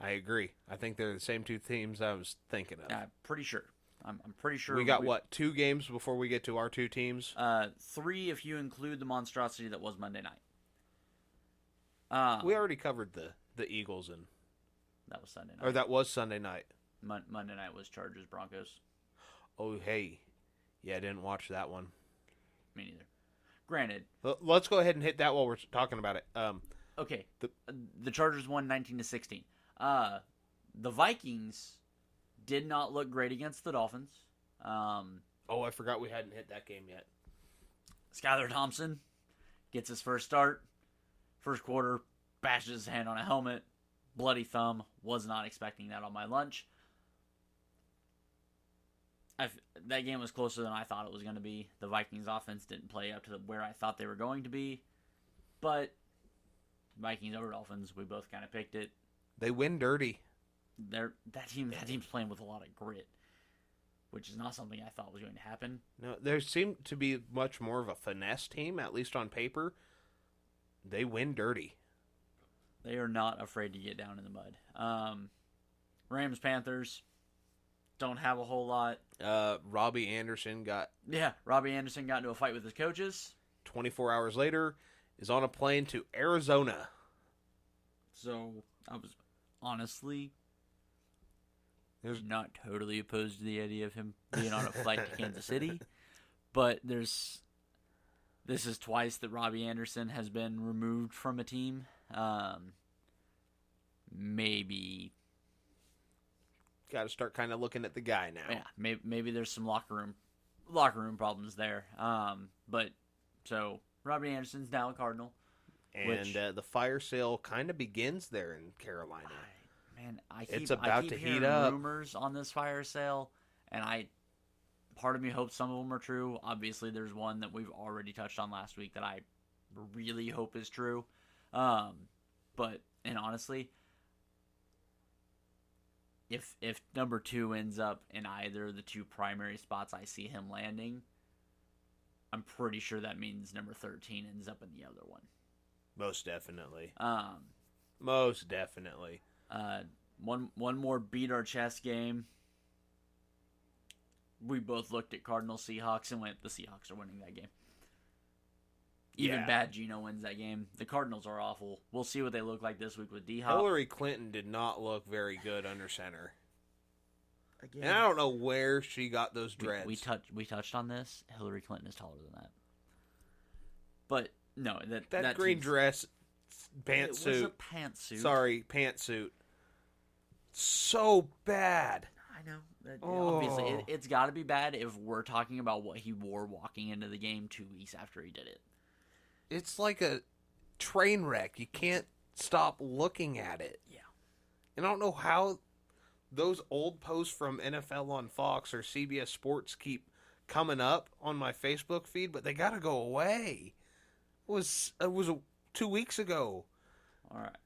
I agree. I think they're the same two teams I was thinking of. I'm pretty sure. I'm, I'm pretty sure we got what two games before we get to our two teams. Uh, three if you include the monstrosity that was Monday night. Uh, we already covered the the Eagles and that was Sunday night. or that was Sunday night. Mon- Monday night was Chargers Broncos. Oh hey, yeah, I didn't watch that one. Me neither. Granted, L- Let's go ahead and hit that while we're talking about it. Um, okay, The- the the Chargers won 19 to 16. Uh, the Vikings did not look great against the Dolphins. Um, oh, I forgot we hadn't hit that game yet. Skylar Thompson gets his first start. First quarter, bashes his hand on a helmet. Bloody thumb. Was not expecting that on my lunch. I that game was closer than I thought it was going to be. The Vikings offense didn't play up to the, where I thought they were going to be. But Vikings over Dolphins, we both kind of picked it. They win dirty. They're, that team that team's playing with a lot of grit, which is not something I thought was going to happen. No, there seemed to be much more of a finesse team, at least on paper. They win dirty. They are not afraid to get down in the mud. Um, Rams Panthers don't have a whole lot. Uh, Robbie Anderson got Yeah, Robbie Anderson got into a fight with his coaches, 24 hours later is on a plane to Arizona. so I was honestly There's- not totally opposed to the idea of him being on a flight to Kansas City, [LAUGHS] but there's this is twice that Robbie Anderson has been removed from a team. Um, maybe Got to start kind of looking at the guy now. yeah, maybe maybe there's some locker room locker room problems there. Um, but so Robbie Anderson's now a Cardinal. And Which- uh, the fire sale kind of begins there in Carolina. Man, I keep, It's I about keep to heat up. rumors on this fire sale, and I part of me hopes some of them are true. Obviously, there's one that we've already touched on last week that I really hope is true. Um, but and honestly, if if number two ends up in either of the two primary spots I see him landing, I'm pretty sure that means number thirteen ends up in the other one. Most definitely. Um, Most definitely. Uh, one one more beat our chest game. We both looked at Cardinal Seahawks and went, the Seahawks are winning that game. Even Yeah. bad Gino wins that game. The Cardinals are awful. We'll see what they look like this week with D Hop. Hillary Clinton did not look very good under center. And I don't know where she got those we, dreads. we touched we touched on this. Hillary Clinton is taller than that. But no, that that, that green dress, it was a pantsuit. pantsuit. Sorry, pantsuit. So bad. I know. That- oh. Obviously, Oh. it, it's got to be bad if we're talking about what he wore walking into the game two weeks after he did it. It's like a train wreck. You can't stop looking at it. Yeah. And I don't know how those old posts from NFL on Fox or CBS Sports keep coming up on my Facebook feed, but they got to go away. It was it was a, two weeks ago. All right.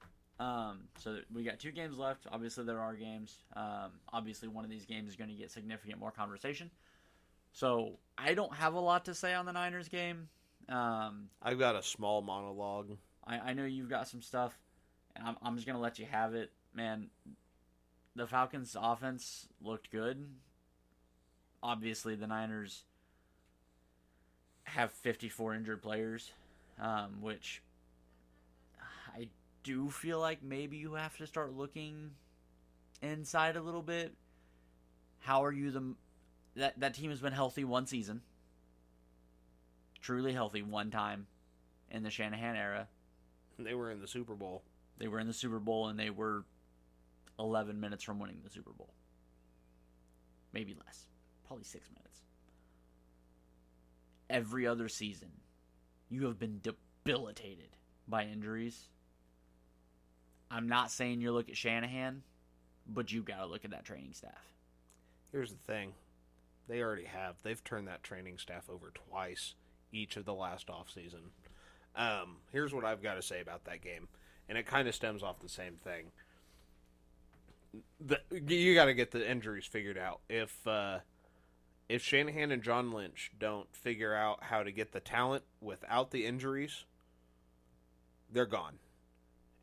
Um, so we got two games left. Obviously, there are games. Um, obviously, one of these games is going to get significant more conversation. So I don't have a lot to say on the Niners game. Um, I've got a small monologue. I, I know you've got some stuff, and I'm, I'm just going to let you have it, man. The Falcons' offense looked good. Obviously, the Niners have 54 injured players, um, which I do feel like maybe you have to start looking inside a little bit. How are you the that that team has been healthy one season, truly healthy one time in the Shanahan era. They were in the Super Bowl. They were in the Super Bowl and they were 11 minutes from winning the Super Bowl. Maybe less. Probably six minutes. Every other season, you have been debilitated by injuries. I'm not saying you look at Shanahan, but you got to look at that training staff. Here's the thing. They already have. They've turned that training staff over twice each of the last off season. Um, here's what I've got to say about that game, and it kind of stems off the same thing. The, you got to get the injuries figured out. If uh, if Shanahan and John Lynch don't figure out how to get the talent without the injuries, they're gone.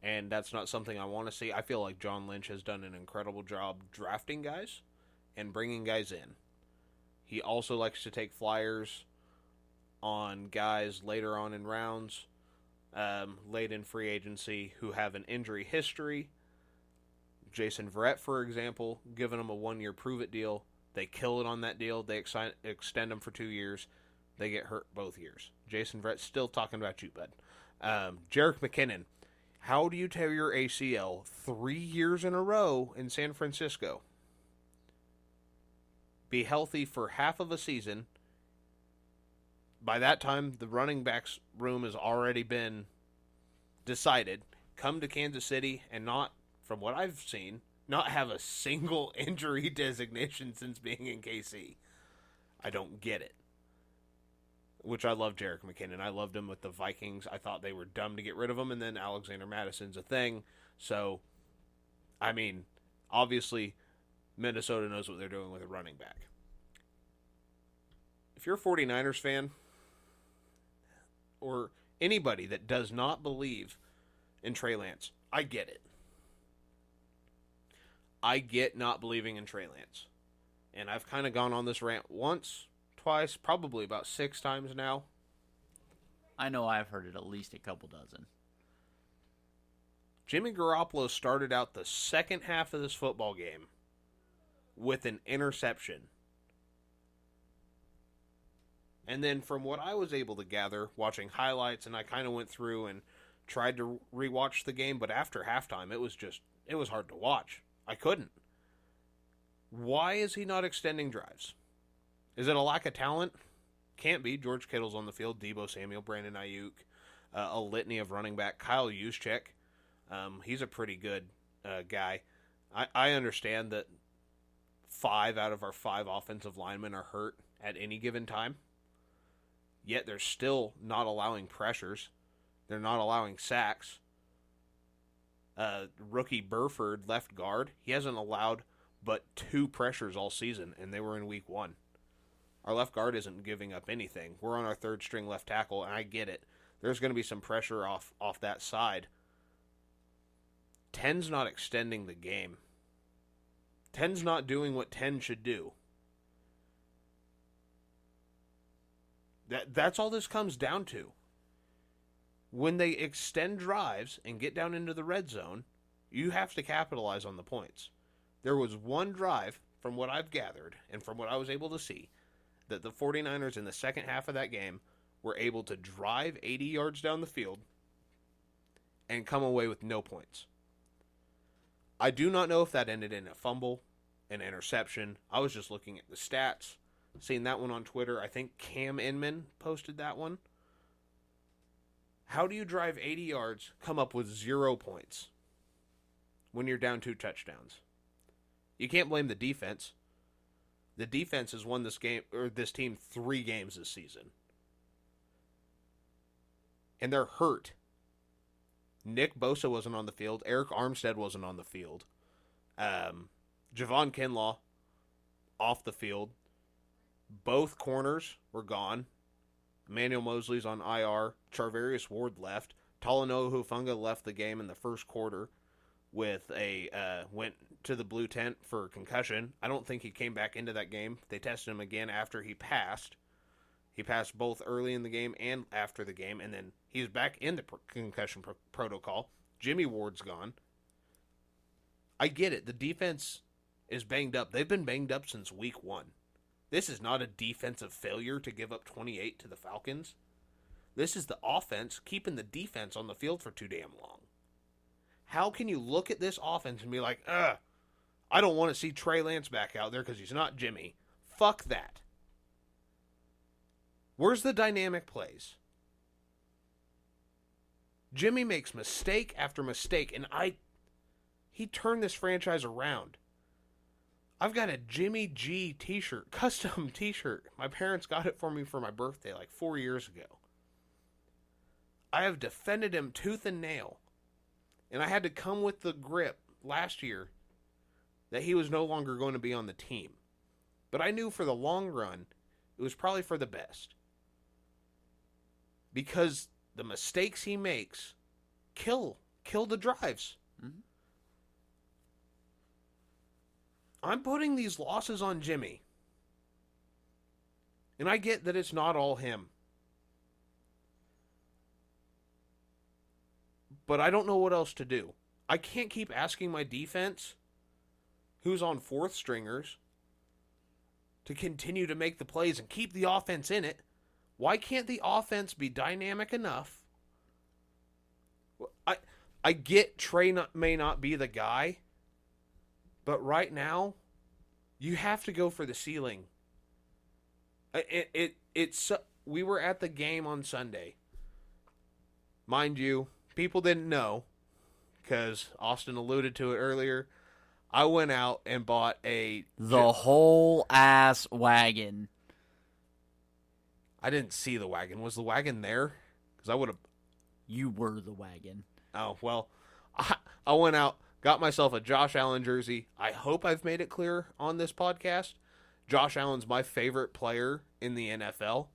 And that's not something I want to see. I feel like John Lynch has done an incredible job drafting guys and bringing guys in. He also likes to take flyers on guys later on in rounds, um, late in free agency, who have an injury history. Jason Verrett, for example, giving him a one year prove it deal. They kill it on that deal. They ex- extend him for two years. They get hurt both years. Jason Verrett still talking about you, bud. Um, Jerick McKinnon, how do you tear your ACL three years in a row in San Francisco? Be healthy for half of a season. By that time, the running backs room has already been decided. Come to Kansas City and not, from what I've seen, not have a single [LAUGHS] injury designation since being in KC. I don't get it. Which I love Jerick McKinnon. I loved him with the Vikings. I thought they were dumb to get rid of him, and then Alexander Mattison's a thing. So, I mean, obviously, Minnesota knows what they're doing with a running back. If you're a 49ers fan, or anybody that does not believe in Trey Lance, I get it. I get not believing in Trey Lance. And I've kind of gone on this rant once, twice, probably about six times now. I know I've heard it at least a couple dozen. Jimmy Garoppolo started out the second half of this football game with an interception. And then, from what I was able to gather, watching highlights, and I kind of went through and tried to rewatch the game, but after halftime, it was just, it was hard to watch. I couldn't. Why is he not extending drives? Is it a lack of talent? Can't be. George Kittle's on the field, Deebo Samuel, Brandon Aiyuk, uh, a litany of running back. Kyle Juszczyk, um, he's a pretty good uh, guy. I, I understand that five out of our five offensive linemen are hurt at any given time. Yet they're still not allowing pressures. They're not allowing sacks. Uh, rookie Burford, left guard, he hasn't allowed but two pressures all season, and they were in week one. Our left guard isn't giving up anything. We're on our third string left tackle, and I get it. There's going to be some pressure off off that side. Ten's not extending the game. Ten's not doing what ten should do. That that's all this comes down to. When they extend drives and get down into the red zone, you have to capitalize on the points. There was one drive, from what I've gathered and from what I was able to see, that the 49ers in the second half of that game were able to drive 80 yards down the field and come away with no points. I do not know if that ended in a fumble, an interception. I was just looking at the stats, seeing that one on Twitter. I think Cam Inman posted that one. How do you drive 80 yards, come up with zero points when you're down two touchdowns? You can't blame the defense. The defense has won this game or this team three games this season. And they're hurt. Nick Bosa wasn't on the field. Arik Armstead wasn't on the field. Um, Javon Kinlaw off the field. Both corners were gone. Emmanuel Moseley's on IR. Charvarius Ward left. Talanoa Hufanga left the game in the first quarter with a uh, went to the blue tent for concussion. I don't think he came back into that game. They tested him again after he passed. He passed both early in the game and after the game, and then he's back in the concussion protocol. Jimmy Ward's gone. I get it. The defense is banged up. They've been banged up since week one. This is not a defensive failure to give up 28 to the Falcons. This is the offense keeping the defense on the field for too damn long. How can you look at this offense and be like, ugh, I don't want to see Trey Lance back out there because he's not Jimmy? Fuck that. Where's the dynamic plays? Jimmy makes mistake after mistake, and I He turned this franchise around. I've got a Jimmy G t-shirt, [LAUGHS] custom t-shirt. My parents got it for me for my birthday like 4 years ago. I have defended him tooth and nail. And I had to come with the grip last year that he was no longer going to be on the team. But I knew for the long run, it was probably for the best. Because the mistakes he makes kill kill the drives. I'm putting these losses on Jimmy. And I get that it's not all him. But I don't know what else to do. I can't keep asking my defense, who's on fourth stringers, to continue to make the plays and keep the offense in it. Why can't the offense be dynamic enough? I I get Trey not, may not be the guy, but right now, you have to go for the ceiling. It it it's we were at the game on Sunday. Mind you, people didn't know because Austin alluded to it earlier. I went out and bought a The whole ass wagon. I didn't see the wagon. Was the wagon there? Because I would have. You were the wagon. Oh well, I, [LAUGHS] I went out, got myself a Josh Allen jersey. I hope I've made it clear on this podcast. Josh Allen's my favorite player in the NFL.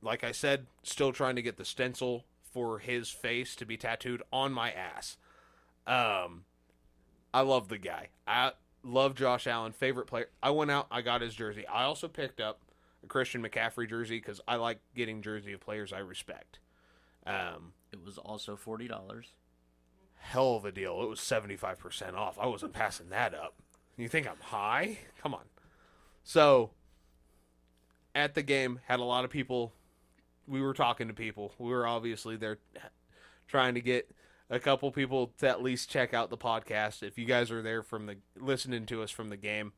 Like I said, still trying to get the stencil for his face to be tattooed on my ass. Um, I love the guy. I love Josh Allen, favorite player. I went out, I got his jersey. I also picked up a Christian McCaffrey jersey because I like getting jersey of players I respect. Um, It was also forty dollars. Hell of a deal. It was 75% off. I wasn't passing that up. You think I'm high? Come on. So, at the game, had a lot of people. We were talking to people. We were obviously there trying to get a couple people to at least check out the podcast. If you guys are there from the listening to us from the game,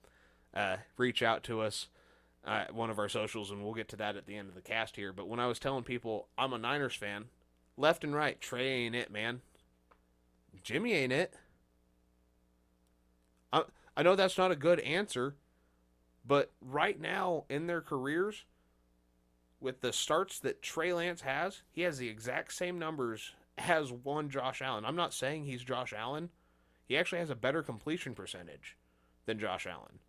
uh, reach out to us uh, one of our socials, and we'll get to that at the end of the cast here. But when I was telling people I'm a Niners fan, left and right, Trey ain't it, man. Jimmy ain't it. I I know that's not a good answer, but right now in their careers, with the starts that Trey Lance has, he has the exact same numbers as one Josh Allen. I'm not saying he's Josh Allen. He actually has a better completion percentage than Josh Allen.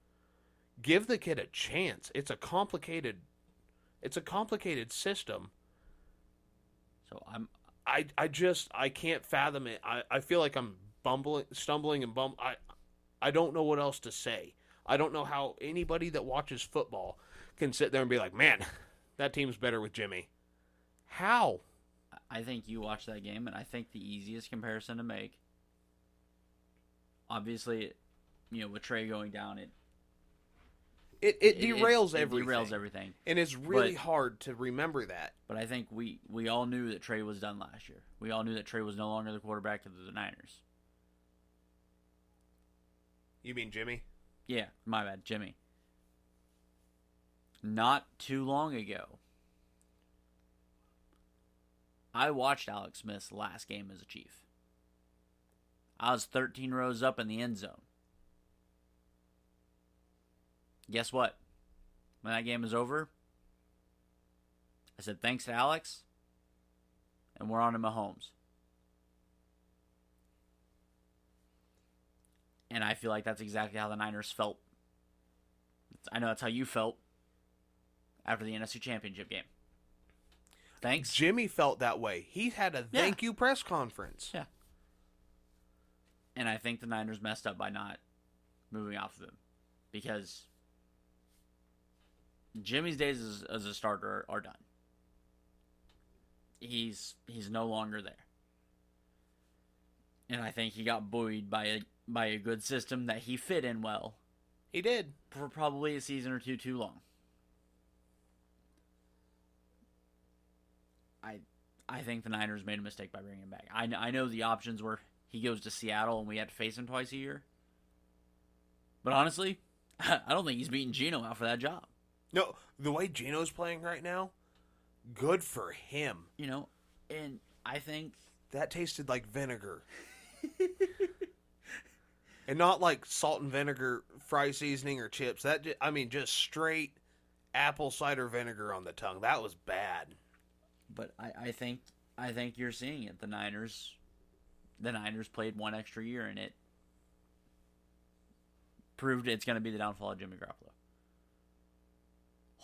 Give the kid a chance. It's a complicated it's a complicated system. So I'm I I just I can't fathom it. I, I feel like I'm bumbling, stumbling, and bum. I I don't know what else to say. I don't know how anybody that watches football can sit there and be like, man, [LAUGHS] that team's better with Jimmy. How? I think you watched that game, and I think the easiest comparison to make, obviously, you know, with Trey going down, it It it derails it, everything. It derails everything. and it's really But- hard to remember that. But I think we we all knew that Trey was done last year. We all knew that Trey was no longer the quarterback of the Niners. You mean Jimmy? Yeah, my bad, Jimmy. Not too long ago, I watched Alex Smith's last game as a Chief. I was 13 rows up in the end zone. Guess what? When that game is over, I said thanks to Alex, and we're on to Mahomes. And I feel like that's exactly how the Niners felt. I know that's how you felt after the NFC Championship game. Thanks. Jimmy felt that way. He had a Yeah. thank you press conference. Yeah. And I think the Niners messed up by not moving off of him because Jimmy's days as, as a starter are done. He's he's no longer there. And I think he got buoyed by a by a good system that he fit in well He did. for probably a season or two too long. I I think the Niners made a mistake by bringing him back. I, I know the options were he goes to Seattle and we had to face him twice a year. But honestly, [LAUGHS] I don't think he's beating Gino out for that job. No, the way Gino's playing right now, good for him. You know, and I think That tasted like vinegar. [LAUGHS] and not like salt and vinegar fry seasoning or chips. That I mean, just straight apple cider vinegar on the tongue. That was bad. But I, I think I think you're seeing it. The Niners, the Niners played one extra year, and it proved it's going to be the downfall of Jimmy Garoppolo.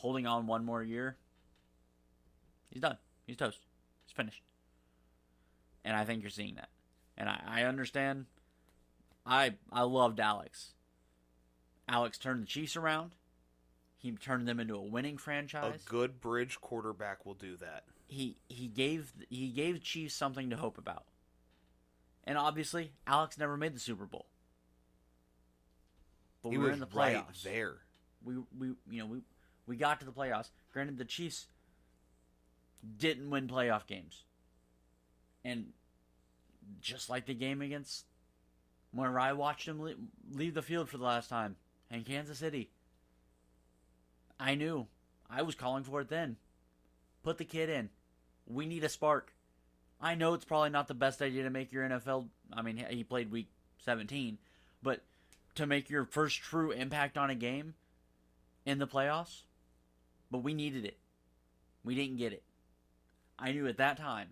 Holding on one more year, he's done. He's toast. He's finished. And I think you're seeing that. And I, I understand. I I loved Alex. Alex turned the Chiefs around. He turned them into a winning franchise A good bridge quarterback will do that. he he gave he gave Chiefs something to hope about. And obviously, Alex never made the Super Bowl. But he we were in the right playoffs. there. We we you know, we we got to the playoffs. Granted the Chiefs didn't win playoff games. And just like the game against whenever I watched him leave the field for the last time in Kansas City, I knew I was calling for it then. Put the kid in. We need a spark. I know it's probably not the best idea to make your NFL. I mean, he played week 17, but to make your first true impact on a game in the playoffs, but we needed it. We didn't get it. I knew at that time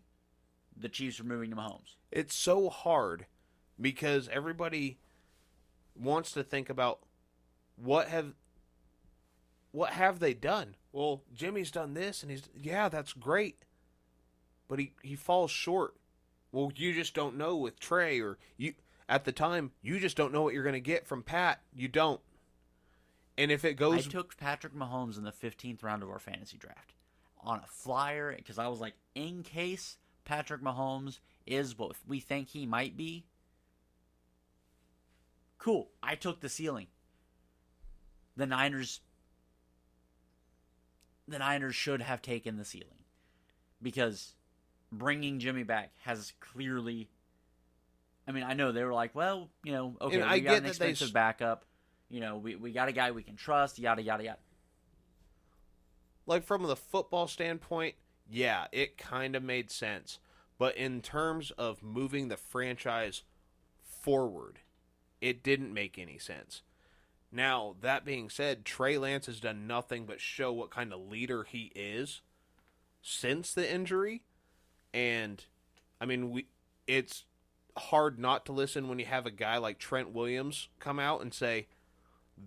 the Chiefs were moving to Mahomes. It's so hard because everybody wants to think about what have what have they done? Well, Jimmy's done this and he's yeah, that's great. But he he falls short. Well, you just don't know with Trey or you at the time, you just don't know what you're going to get from Pat. You don't. And if it goes, I took Patrick Mahomes in the 15th round of our fantasy draft on a flyer because I was like, in case Patrick Mahomes is what we think he might be, cool. I took the ceiling. The Niners, the Niners should have taken the ceiling because bringing Jimmy back has clearly. I mean, I know they were like, well, you know, okay, And we I got an that they expensive backup. You know, we, we got a guy we can trust, yada, yada, yada. like from the football standpoint, yeah, it kind of made sense. But in terms of moving the franchise forward, it didn't make any sense. Now, that being said, Trey Lance has done nothing but show what kind of leader he is since the injury. And I mean, we it's hard not to listen when you have a guy like Trent Williams come out and say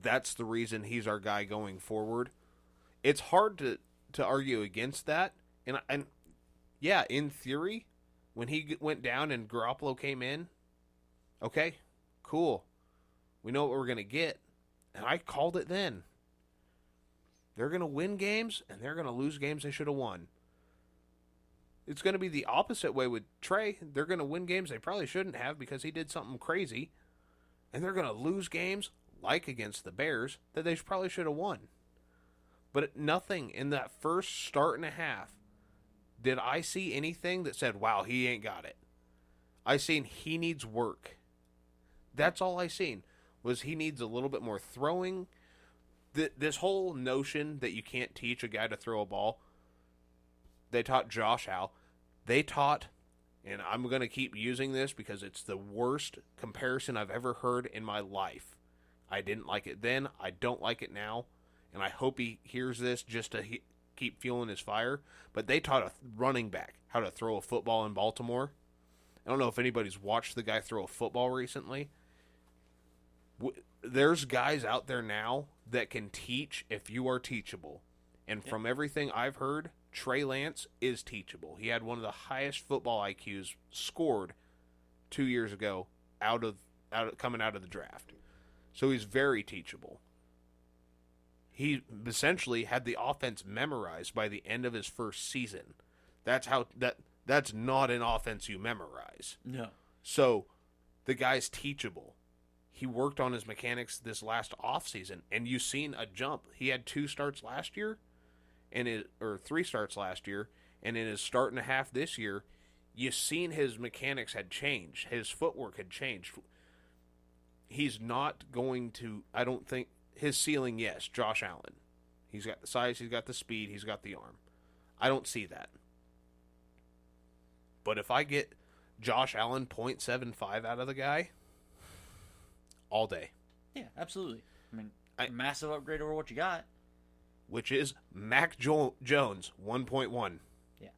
that's the reason he's our guy going forward it's hard to to argue against that. And and yeah, in theory, when he went down and Garoppolo came in, okay, cool, we know what we're gonna get, and I called it then. They're gonna win games and they're gonna lose games they should have won. It's gonna be the opposite way with Trey. They're gonna win games they probably shouldn't have because he did something crazy, and they're gonna lose games like against the Bears that they probably should have won. But nothing in that first start and a half did I see anything that said, wow, he ain't got it. I seen he needs work. That's all I seen was he needs a little bit more throwing. Th- this whole notion that you can't teach a guy to throw a ball, they taught Josh how. They taught, and I'm going to keep using this because it's the worst comparison I've ever heard in my life. I didn't like it then. I don't like it now and I hope he hears this just to he- keep fueling his fire. But they taught a running back how to throw a football in Baltimore. I don't know if anybody's watched the guy throw a football recently. W- There's guys out there now that can teach if you are teachable. And from everything I've heard, Trey Lance is teachable. He had one of the highest football IQs scored two years ago out of out of, coming out of the draft. So he's very teachable he essentially had the offense memorized by the end of his first season. That's how that that's not an offense you memorize. No. So the guy's teachable. He worked on his mechanics this last offseason and you've seen a jump. He had two starts last year and it or three starts last year and in his start and a half this year, you've seen his mechanics had changed. His footwork had changed. He's not going to I don't think his ceiling, yes, Josh Allen. He's got the size, he's got the speed, he's got the arm. I don't see that. But if I get Josh Allen 0.75 out of the guy, all day. Yeah, absolutely. I mean, I- massive upgrade over what you got. Which is Mac jo- Jones 1.1. Yeah.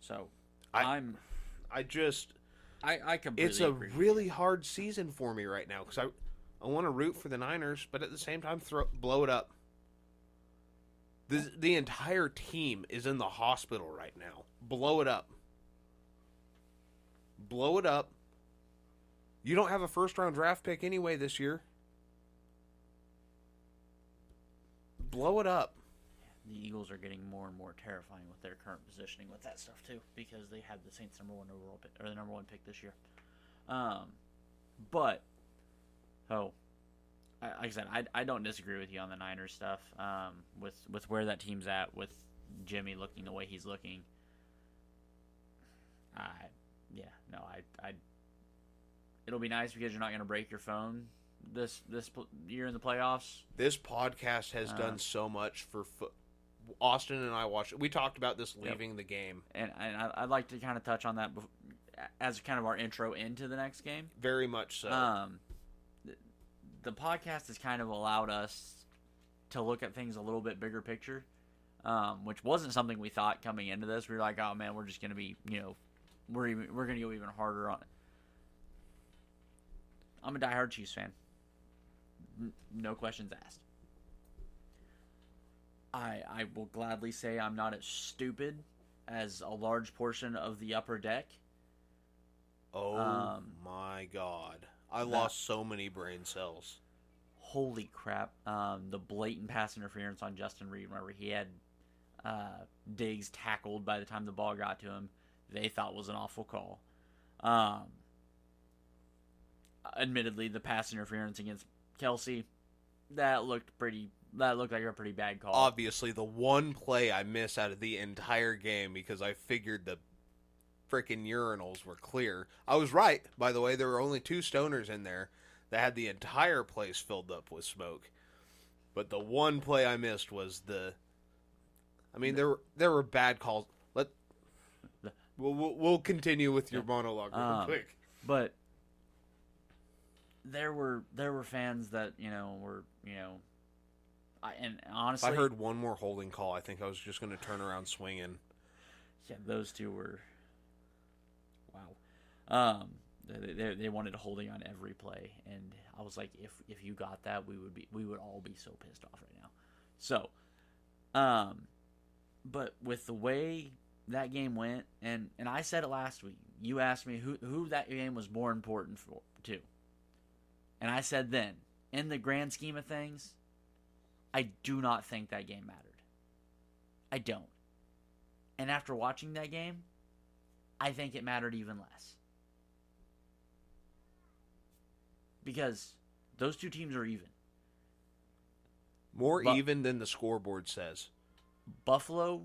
So I- I, am I just I I completely it's a really hard season for me right now because I I want to root for the Niners, but at the same time throw blow it up. The the entire team is in the hospital right now. Blow it up. Blow it up. You don't have a first round draft pick anyway this year. Blow it up. the Eagles are getting more and more terrifying with their current positioning with that stuff too, because they have the Saints number one overall pick or the number one pick this year. Um, but oh, I, like I said, I, I don't disagree with you on the Niners stuff. Um, with with where that team's at, with Jimmy looking the way he's looking. I yeah no I I. It'll be nice because you're not going to break your phone this this year in the playoffs. This podcast has Uh, done so much for fo- Austin and I watched. We talked about this leaving the game. and, and I- I'd like to kind of touch on that as kind of our intro into the next game. Very much so. Um, the podcast has kind of allowed us to look at things a little bit bigger picture, um, which wasn't something we thought coming into this. We were like, oh man, we're just gonna be, you know, we're even we're gonna go even harder on it. I'm a diehard Chiefs fan. N- no questions asked. I I will gladly say I'm not as stupid as a large portion of the upper deck. oh um, my god. I that- lost so many brain cells. holy crap um, the blatant pass interference on Justin Reid Remember, he had uh, diggs tackled by the time the ball got to him they thought was an awful call um, admittedly the pass interference against Kelce that looked pretty that looked like a pretty bad call Obviously, the one play I miss out of the entire game because I figured the freaking urinals were clear. I was right, by the way. There were only two stoners in there that had the entire place filled up with smoke. But the one play I missed was the. I mean, there were there were bad calls. Let we'll we'll, we'll continue with your monologue real Um, quick. but there were there were fans that you know were you know I, and If honestly I heard one more holding call, I think I was just going to turn around swinging. Yeah, those two were. Um, they, they, they wanted holding on every play, and I was like, if if you got that, we would be we would all be so pissed off right now. So, um, but with the way that game went, and and I said it last week. You asked me who who that game was more important for to, and I said then, in the grand scheme of things, I do not think that game mattered. I don't. And after watching that game, I think it mattered even less. Because those two teams are even. More even than the scoreboard says. Buffalo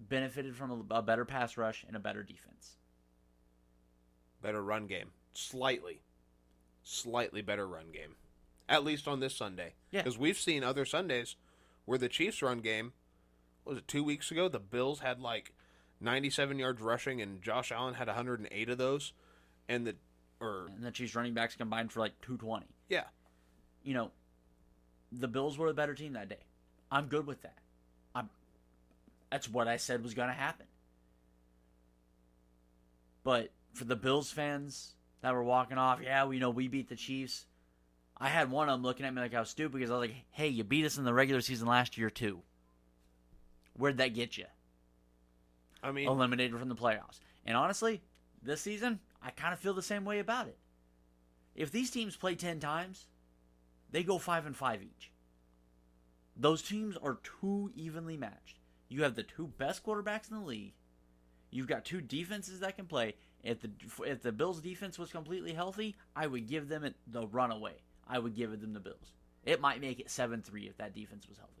benefited from a, a better pass rush and a better defense. better run game. Slightly. Slightly better run game. At least on this Sunday. Yeah. Because we've seen other Sundays where the Chiefs run game, what was it, two weeks ago? The Bills had like 97 yards rushing and Josh Allen had 108 of those. And the, or, And the Chiefs running backs combined for like 220. yeah. You know, the Bills were the better team that day. I'm good with that. I'm that's what I said was going to happen. But for the Bills fans that were walking off, yeah, we know we beat the Chiefs. I had one of them looking at me like I was stupid because I was like, "Hey, you beat us in the regular season last year too. Where'd that get you? I mean, Eliminated from the playoffs." And honestly, this season, I kind of feel the same way about it. If these teams play ten times, they go five and five each. Those teams are too evenly matched. You have the two best quarterbacks in the league. You've got two defenses that can play. If the if the Bills' defense was completely healthy, I would give them the runaway. I would give them the Bills. It might make it seven three if that defense was healthy.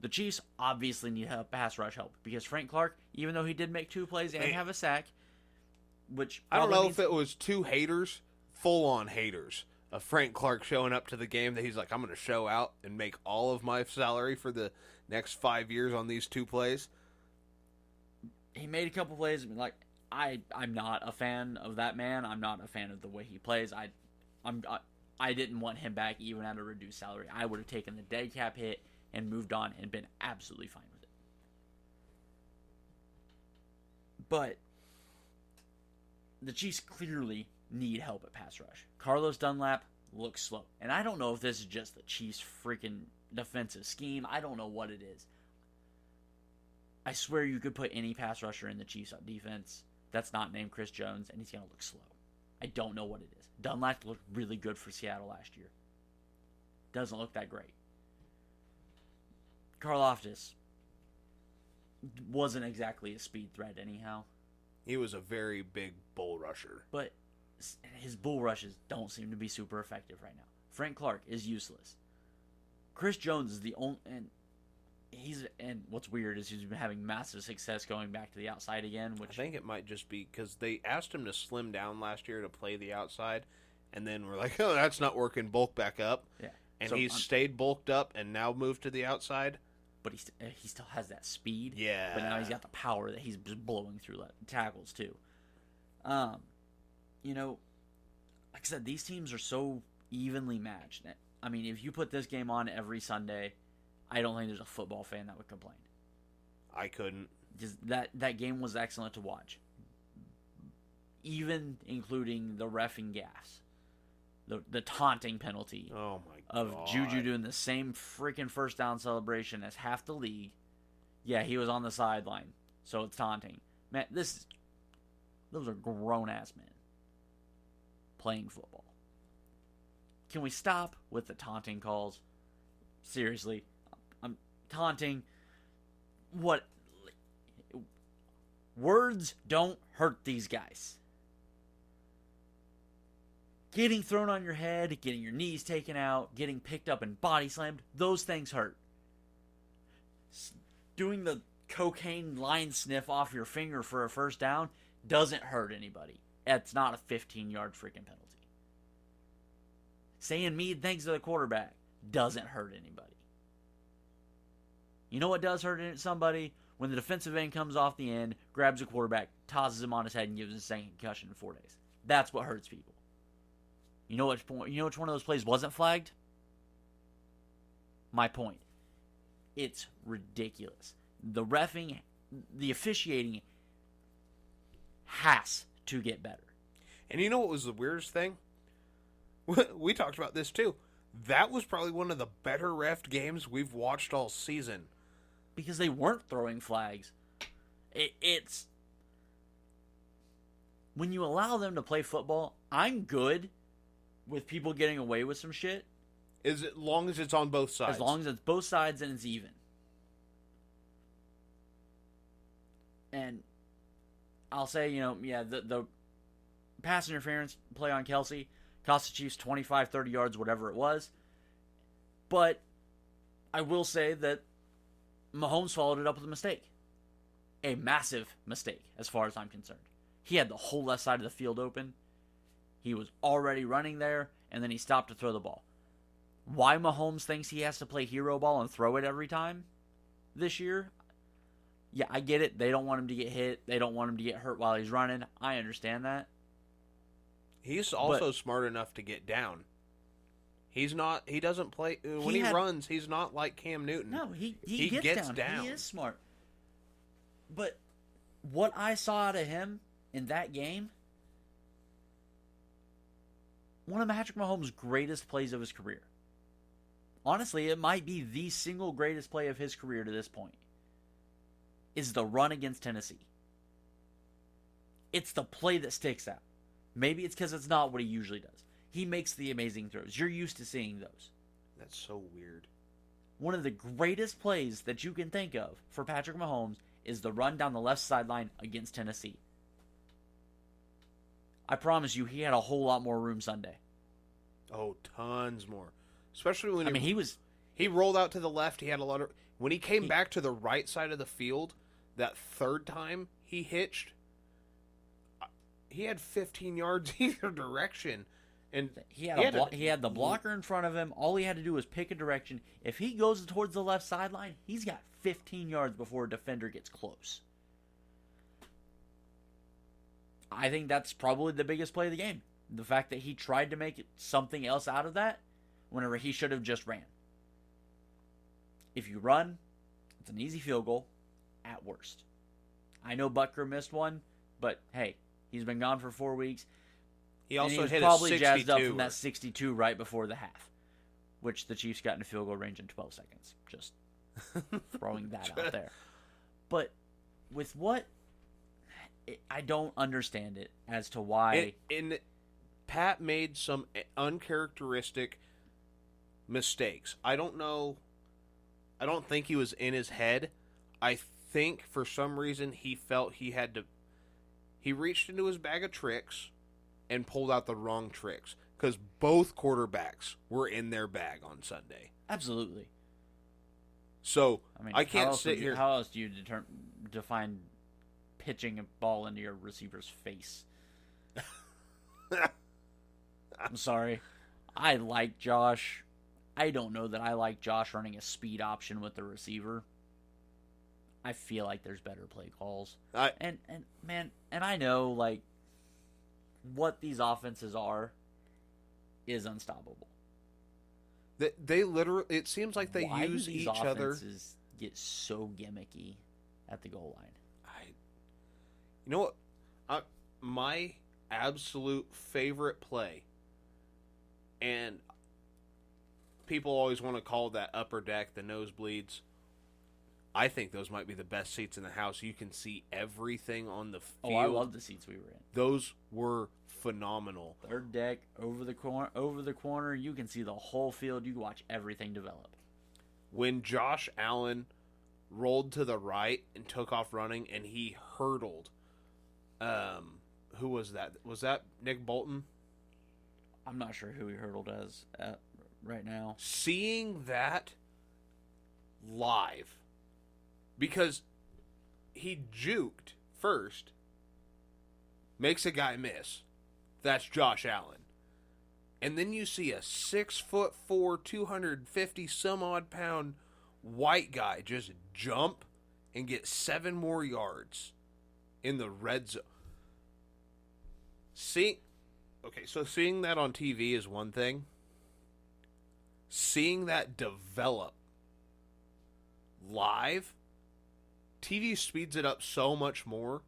The Chiefs obviously need help, pass rush help because Frank Clark, even though he did make two plays and Hey. have a sack, which I don't know means- if it was two haters, full on haters, of Frank Clark showing up to the game that he's like, I'm going to show out and make all of my salary for the next five years on these two plays. he made a couple plays. Like I, I'm not a fan of that man. I'm not a fan of the way he plays. I, I'm, I, I didn't want him back even at a reduced salary. I would have taken the dead cap hit and moved on and been absolutely fine with it. But the Chiefs clearly need help at pass rush. Carlos Dunlap looks slow. And I don't know if this is just the Chiefs' freaking defensive scheme. I don't know what it is. I swear you could put any pass rusher in the Chiefs defense that's not named Chris Jones, and he's going to look slow. I don't know what it is. Dunlap looked really good for Seattle last year. Doesn't look that great. Karlaftis wasn't exactly a speed threat, anyhow. He was a very big bull rusher. But his bull rushes don't seem to be super effective right now. Frank Clark is useless. Chris Jones is the only and he's and what's weird is he's been having massive success going back to the outside again. Which I think it might just be because they asked him to slim down last year to play the outside, and then we're like, [LAUGHS] oh, that's not working. Bulk back up. Yeah, and So, he's stayed bulked up and now moved to the outside. But he st- uh, he still has that speed. Yeah, But now he's got the power that he's blowing through le- tackles too. Um, you know, like I said, these teams are so evenly matched. I mean, if you put this game on every Sunday, I don't think there's a football fan that would complain. I couldn't. Just that that game was excellent to watch, even including the refing gas, the the taunting penalty Oh my of god. Juju doing the same freaking first down celebration as half the league. Yeah, he was on the sideline, so it's taunting. Man, this is, those are grown ass men playing football. Can we stop with the taunting calls? Seriously, I'm taunting. What words don't hurt these guys. Getting thrown on your head, getting your knees taken out, getting picked up and body slammed, those things hurt. Doing the cocaine line sniff off your finger for a first down doesn't hurt anybody. It's not a 15 yard freaking penalty. Saying mean things to the quarterback doesn't hurt anybody. You know what does hurt somebody? When the defensive end comes off the end, grabs a quarterback, tosses him on his head, and gives him a second concussion in four days. That's what hurts people. You know which point? You know which one of those plays wasn't flagged? My point. It's ridiculous. The refing, the officiating has to get better. And you know what was the weirdest thing? [LAUGHS] We talked about this too. That was probably one of the better refed games we've watched all season. because they weren't throwing flags. It, it's when you allow them to play football. I'm good with people getting away with some shit As long as it's on both sides. as long as it's both sides and it's even. And I'll say, you know, yeah, the the pass interference play on Kelce cost the Chiefs 25, 30 yards, whatever it was. But I will say that Mahomes followed it up with a mistake. A massive mistake, as far as I'm concerned. He had the whole left side of the field open. He was already running there, and then he stopped to throw the ball. Why Mahomes thinks he has to play hero ball and throw it every time this year? Yeah, I get it. They don't want him to get hit. They don't want him to get hurt while he's running. I understand that. He's also smart enough to get down. He's not. He doesn't play uh, when He he, had- runs. He's not like Cam Newton. No, he he, He gets, gets down. down. He is smart. But what I saw out of him in that game, one of Patrick Mahomes' greatest plays of his career. Honestly, it might be the single greatest play of his career to this point. Is the run against Tennessee. It's the play that sticks out. Maybe it's because it's not what he usually does. He makes the amazing throws. You're used to seeing those That's so weird. one of the greatest plays that you can think of for Patrick Mahomes is the run down the left sideline against Tennessee. I promise you, he had a whole lot more room Sunday. Oh, tons more. Especially when I he, mean, he was he rolled out to the left. He had a lot of. When he came He- back to the right side of the field, that third time he hitched, he had 15 yards [LAUGHS] either direction, and he had He a had blo- a- he had the blocker in front of him. All he had to do was pick a direction. If he goes towards the left sideline, he's got 15 yards before a defender gets close. I think that's probably the biggest play of the game. the fact that he tried to make something else out of that whenever he should have just ran. If you run, it's an easy field goal at worst. I know Butker missed one, but hey, he's been gone for four weeks. He also he was hit probably a jazzed up from that 62 right before the half, which the Chiefs got in a field goal range in 12 seconds. Just [LAUGHS] throwing that out there. But with what it, I don't understand it as to why and, and Pat made some uncharacteristic mistakes. I don't know. I don't think he was in his head. I think for some reason he felt he had to. He reached into his bag of tricks and pulled out the wrong tricks because both quarterbacks were in their bag on Sunday. absolutely. So I mean, I can't sit you- here. How else do you determine define pitching a ball into your receiver's face? [LAUGHS] I'm sorry. I like Josh. I don't know that I like Josh running a speed option with the receiver. I feel like there's better play calls. I, And and man, and I know like what these offenses are is unstoppable. they, they literally. It seems like they Why use these each other. offenses get so gimmicky at the goal line? You know what? I, my absolute favorite play, and people always want to call that upper deck the nosebleeds. I think those might be the best seats in the house. You can see everything on the field. Oh, I love the seats we were in. those were phenomenal. Third deck, over the corner, over the corner. You can see the whole field. You can watch everything develop. When Josh Allen rolled to the right and took off running, and he hurdled. Um, who was that? Was that Nick Bolton? I'm not sure who he hurdled as at right now. seeing that live because he juked first makes a guy miss that's josh allen and then you see a six foot four 250 some odd pound white guy just jump and get seven more yards in the red zone see okay so seeing that on tv is one thing seeing that develop live, TV speeds it up so much more.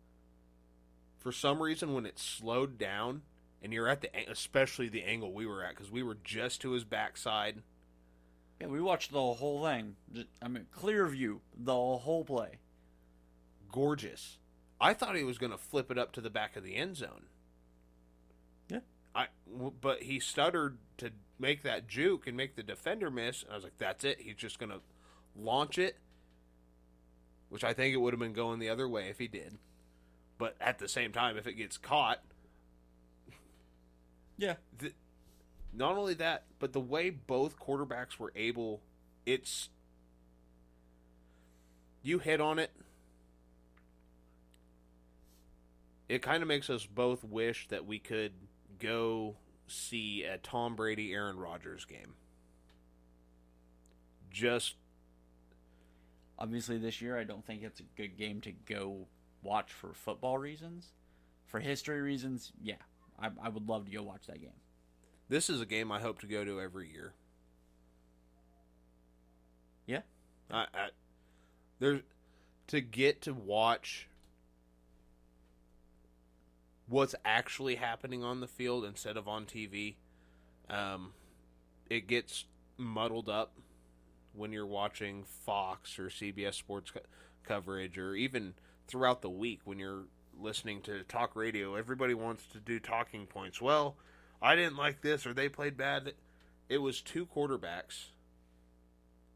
For some reason, when it's slowed down and you're at the, especially the angle we were at, because we were just to his backside. Yeah, we watched the whole thing. I mean, clear view, the whole play. gorgeous. I thought he was going to flip it up to the back of the end zone. I but he stuttered to make that juke and make the defender miss. And I was like, that's it. He's just going to launch it, which I think it would have been going the other way if he did. But at the same time, if it gets caught, [LAUGHS] Yeah. the, not only that, but the way both quarterbacks were able, it's you hit on it. It kind of makes us both wish that we could go see a Tom Brady Aaron Rodgers game. Just Obviously, this year, I don't think it's a good game to go watch for football reasons. For history reasons, yeah, I, I would love to go watch that game. this is a game I hope to go to every year. Yeah. I, I there's to get to watch what's actually happening on the field instead of on TV. Um, it gets muddled up when you're watching Fox or CBS Sports co- coverage, or even throughout the week when you're listening to talk radio. Everybody wants to do talking points. Well, I didn't like this, or they played bad. It was two quarterbacks,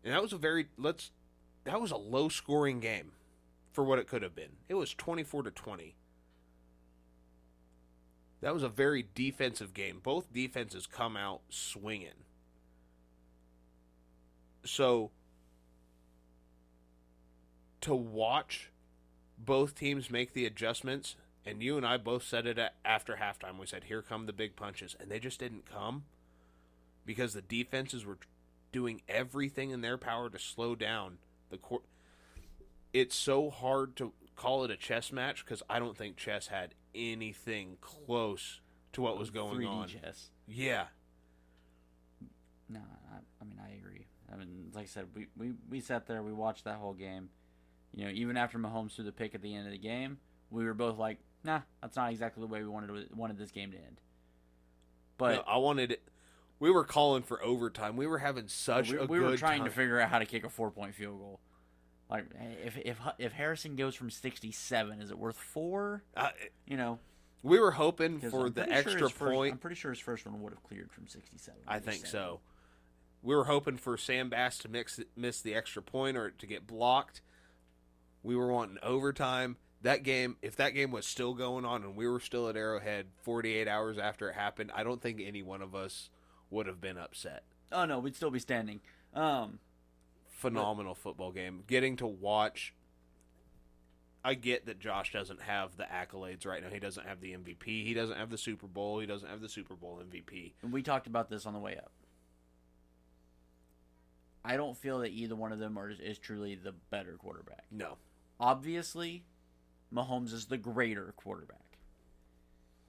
and that was a very let's. That was a low scoring game for what it could have been. It was twenty four to twenty. That was a very defensive game. Both defenses come out swinging. So to watch both teams make the adjustments, and you and I both said it after halftime. We said, "Here come the big punches," and they just didn't come because the defenses were doing everything in their power to slow down the court. It's so hard to call it a chess match because I don't think chess had anything close to what was going 3D on. chess. Yeah. No, I, I mean I agree. I mean, like I said, we, we, we sat there, we watched that whole game. You know, even after Mahomes threw the pick at the end of the game, we were both like, "Nah, that's not exactly the way we wanted it, wanted this game to end." But No, I wanted it. We were calling for overtime. We were having such we, a we were trying time. to figure out how to kick a four point field goal. Like, if if if Harrison goes from sixty seven, is it worth four? Uh, You know, we were hoping for the pretty sure extra first- point. I'm pretty sure his first one would have cleared from sixty seven. I think so. We were hoping for Sam Bass to mix miss the extra point or to get blocked. We were wanting overtime. That game, if that game was still going on and we were still at Arrowhead 48 hours after it happened, I don't think any one of us would have been upset. Oh no, we'd still be standing. Um, Phenomenal football game. Getting to watch. I get that Josh doesn't have the accolades right now. He doesn't have the MVP. He doesn't have the Super Bowl. He doesn't have the Super Bowl MVP. and we talked about this on the way up. I don't feel that either one of them are, is truly the better quarterback. No. obviously Mahomes is the greater quarterback.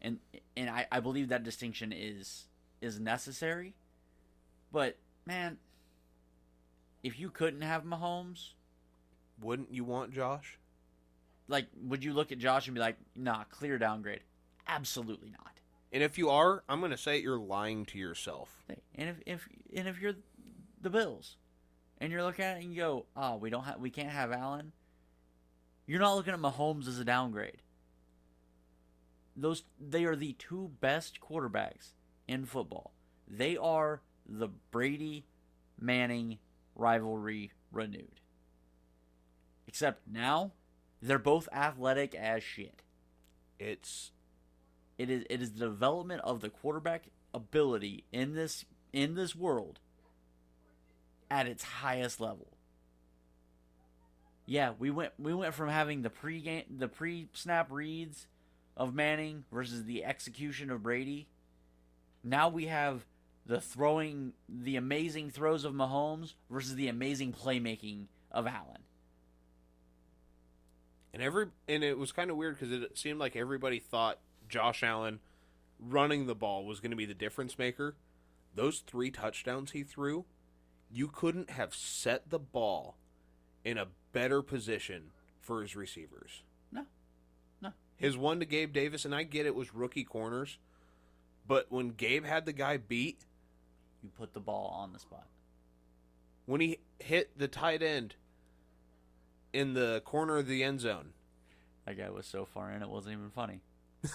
And and I, I believe that distinction is is necessary. But man, if you couldn't have Mahomes, Wouldn't you want Josh? like would you look at Josh and be like, nah, clear downgrade? Absolutely not. And if you are, I'm going to say you're lying to yourself. And if if and if you're the Bills and you're looking at it and you go, oh, we don't have we can't have Allen, you're not looking at Mahomes as a downgrade. Those they are the two best quarterbacks in football. They are the Brady Manning rivalry renewed. Except now, they're both athletic as shit. It's It is it is the development of the quarterback ability in this in this world at its highest level. Yeah, we went we went from having the pre game the pre snap reads of Manning versus the execution of Brady. Now we have the throwing the amazing throws of Mahomes versus the amazing playmaking of Allen. and every and it was kind of weird because it seemed like everybody thought Josh Allen running the ball was going to be the difference maker. Those three touchdowns he threw, you couldn't have set the ball in a better position for his receivers. No. No. His one to Gabe Davis, and I get it was rookie corners, but when Gabe had the guy beat, You put the ball on the spot. when he hit the tight end in the corner of the end zone, That guy was so far in, it wasn't even funny. [LAUGHS]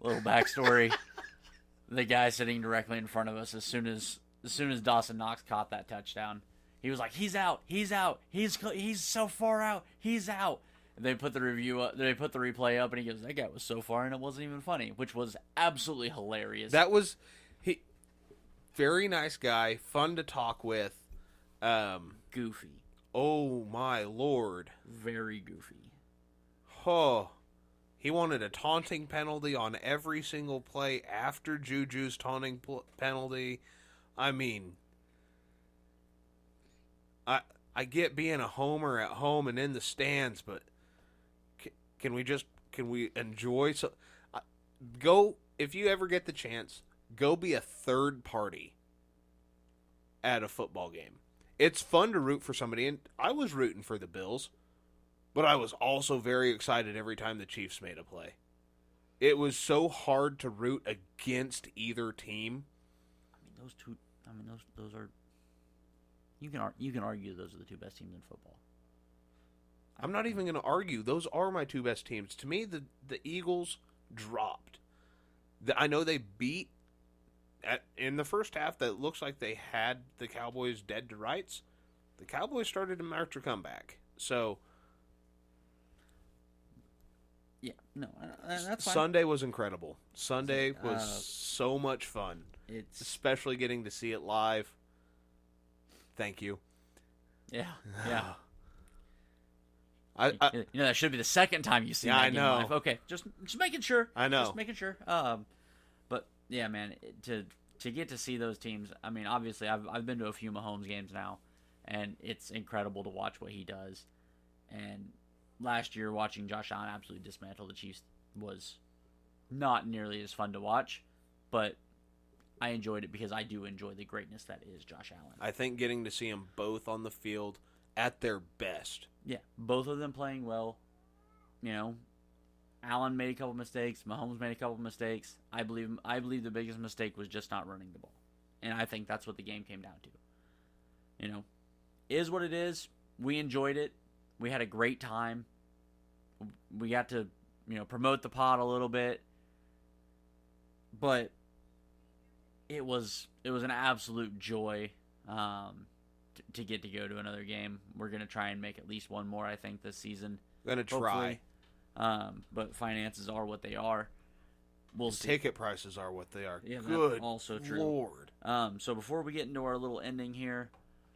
Little backstory: the guy sitting directly in front of us, as soon as as soon as Dawson Knox caught that touchdown, he was like, "He's out! He's out! He's he's so far out! He's out!" They put the review up, they put the replay up, and he goes, "That guy was so far and it wasn't even funny," which was absolutely hilarious. That was he very nice guy, fun to talk with. Um goofy, oh my lord. very goofy. Oh. He wanted a taunting penalty on every single play after Juju's taunting pl- penalty. I mean I I get being a homer at home and in the stands, but can, we just can we enjoy so I go if you ever get the chance, go be a third party at a football game. It's fun to root for somebody and I was rooting for the Bills, but I was also very excited every time the Chiefs made a play. It was so hard to root against either team. I mean, those two. I mean, those those are. You can you can argue those are the two best teams in football. I'm not even going to argue. Those are my two best teams. To me, the the Eagles dropped. The, I know they beat at in the first half. That looks like they had the Cowboys dead to rights. The Cowboys started to march a comeback. So Yeah, no, uh, that's fine. Sunday was incredible. Sunday was Uh, so much fun, It's especially getting to see it live. Thank you. yeah, yeah. [SIGHS] [LAUGHS] I, I you know that should be the second time you see Yeah, I know. live. Okay, just just making sure. I know. Just making sure. Um, but yeah, man, to to get to see those teams. I mean, obviously, I've I've been to a few Mahomes games now, and it's incredible to watch what he does. And last year, watching Josh Allen absolutely dismantle the Chiefs was not nearly as fun to watch, but I enjoyed it because I do enjoy the greatness that is Josh Allen. I think getting to see him both on the field at their best. Yeah, both of them playing well. You know, Allen made a couple mistakes. Mahomes made a couple mistakes. I believe I believe the biggest mistake was just not running the ball, and I think that's what the game came down to. You know, is what it is. We enjoyed it. We had a great time. We got to you know promote the pod a little bit, but it was it was an absolute joy um, to, to get to go to another game. We're gonna try and make at least one more. I think this season. Gonna try. Um, but finances are what they are. We'll see. ticket prices are what they are. Yeah, Good also true. Lord. Um, so before we get into our little ending here,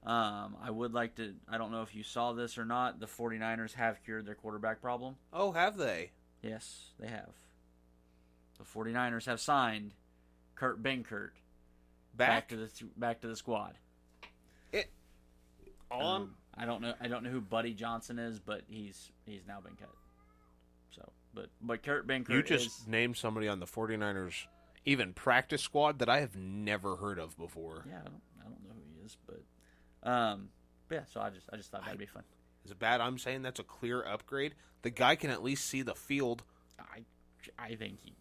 um, I would like to. I don't know if you saw this or not. The 49ers have cured their quarterback problem. Oh, have they? Yes, they have. The 49ers have signed Kurt Benkert Back, to the back to the squad. On? Um, I don't know. I don't know who Buddy Johnson is, but he's he's now been cut. So, but but Kurt Benkert you just is, named somebody on the 49ers even practice squad that I have never heard of before. yeah. I don't, I don't know who he is, but um, but yeah. So I just I just thought that'd be fun. Is it bad I'm saying that's a clear upgrade? The guy can at least see the field. I I think he.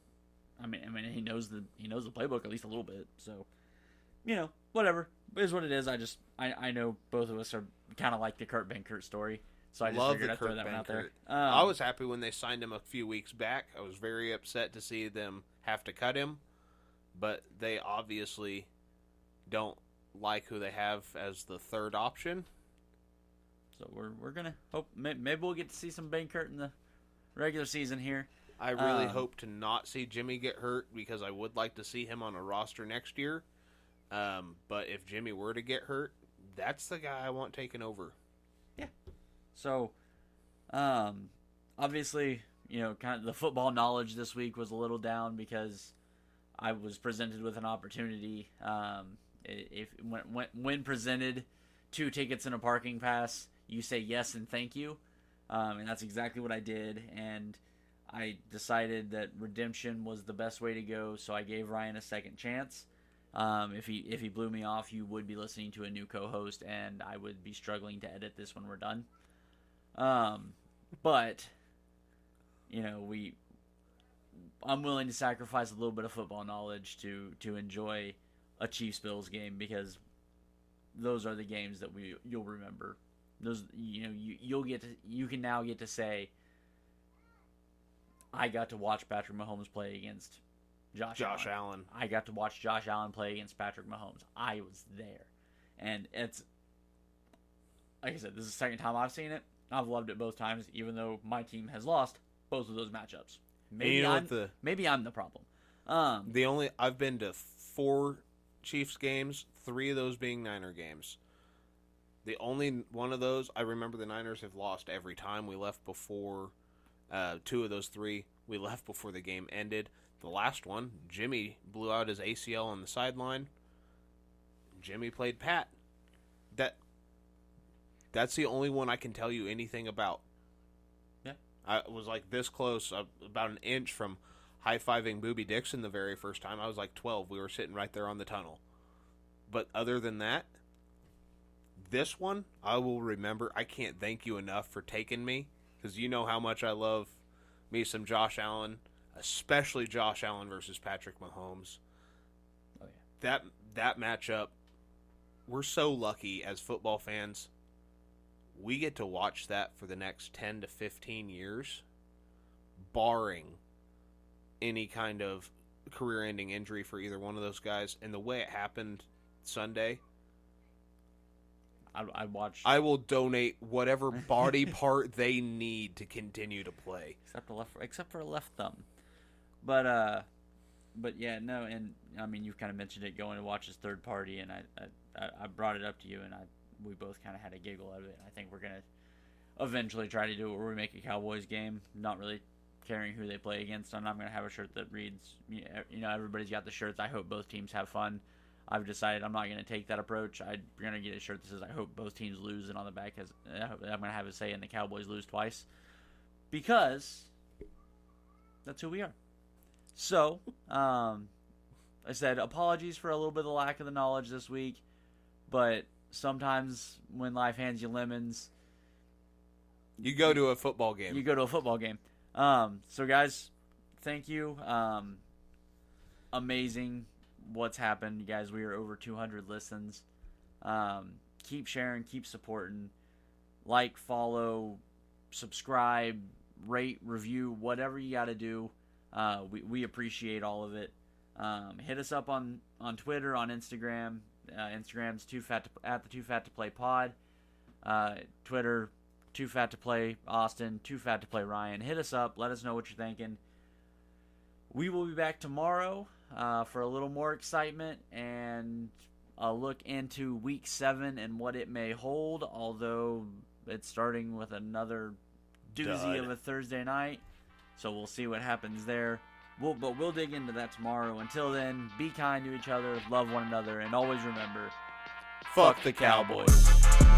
I mean, I mean, he knows the he knows the playbook at least a little bit. So, you know, whatever is what it is. I just I, I know both of us are kind of like the Kurt Benkert story, so I just Love figured the I'd throw Kurt that one out there. Benkert. Um, I was happy when they signed him a few weeks back. I was very upset to see them have to cut him, but they obviously don't like who they have as the third option. so we're we're gonna hope maybe we'll get to see some Benkert in the regular season here. I really Um, hope to not see Jimmy get hurt because I would like to see him on a roster next year. Um, but if Jimmy were to get hurt, that's the guy I want taking over. Yeah. So, um, obviously, you know, kind of the football knowledge this week was a little down because I was presented with an opportunity. Um, if when, when when presented two tickets and a parking pass, you say yes and thank you, um, and that's exactly what I did. And I decided that redemption was the best way to go, so I gave Ryan a second chance. Um, if he if he blew me off, you would be listening to a new co-host, and I would be struggling to edit this when we're done. Um, but you know, we I'm willing to sacrifice a little bit of football knowledge to to enjoy a Chiefs Bills game because those are the games that we you'll remember. Those you know you you'll get to you can now get to say I got to watch Patrick Mahomes play against Josh Josh Allen. Allen. I got to watch Josh Allen play against Patrick Mahomes. I was there. And it's like I said, this is the second time I've seen it. I've loved it both times, even though my team has lost both of those matchups. Maybe you know I'm the maybe I'm the problem. Um, the only I've been to four Chiefs games, three of those being Niner games. The only one of those I remember the Niners have lost every time we left before. Uh, two of those three we [LAUGHS] left before the game ended. The last one, Jimmy blew out his ACL on the sideline. Jimmy played Pat. That that's the only one I can tell you anything about. Yeah. I was like this close, uh, about an inch from high fiving Boobie Dixon the very first time. I was like 12. We were sitting right there on the tunnel. But other than that, this one I will remember. I can't thank you enough for taking me because you know how much I love me some Josh Allen, especially Josh Allen versus Patrick Mahomes. Oh, yeah. That that matchup, we're so lucky as football fans. We get to watch that for the next 10 to 15 years, barring any kind of career ending injury for either one of those guys. And the way it happened Sunday, I, I watched I will donate whatever body [LAUGHS] part they need to continue to play. except for left except for a left thumb. But uh, but yeah, no, and I mean you've kind of mentioned it going to watch his third party, and I I, I brought it up to you, and I we both kind of had a giggle out of it. I think we're gonna eventually try to do it where we make a Cowboys game, not really caring who they play against. I'm not gonna have a shirt that reads, you know, everybody's got the shirts. I hope both teams have fun. I've decided I'm not going to take that approach. I'm going to get a shirt that says I hope both teams lose, and on the back has I'm going to have it say and the Cowboys lose twice, because that's who we are. So, um, I said apologies for a little bit of the lack of the knowledge this week, but sometimes when life hands you lemons, You go to a football game. you go to a football game. Um, so guys, thank you. Um, amazing what's happened, you guys. We are over 200 listens. Um, keep sharing, keep supporting, like, follow, subscribe, rate, review, whatever you got to do. Uh, we we appreciate all of it. Um, hit us up on on Twitter, on Instagram. Uh, Instagram's too fat to, at the too fat to play pod. Uh, Twitter too fat to play Austin, too fat to play Ryan. Hit us up. Let us know what you're thinking. We will be back tomorrow uh, for a little more excitement and a look into week seven and what it may hold. Although it's starting with another doozy Dud. of a Thursday night, so we'll see what happens there. We'll, but we'll dig into that tomorrow. Until then, be kind to each other, love one another, and always remember Fuck the Cowboys.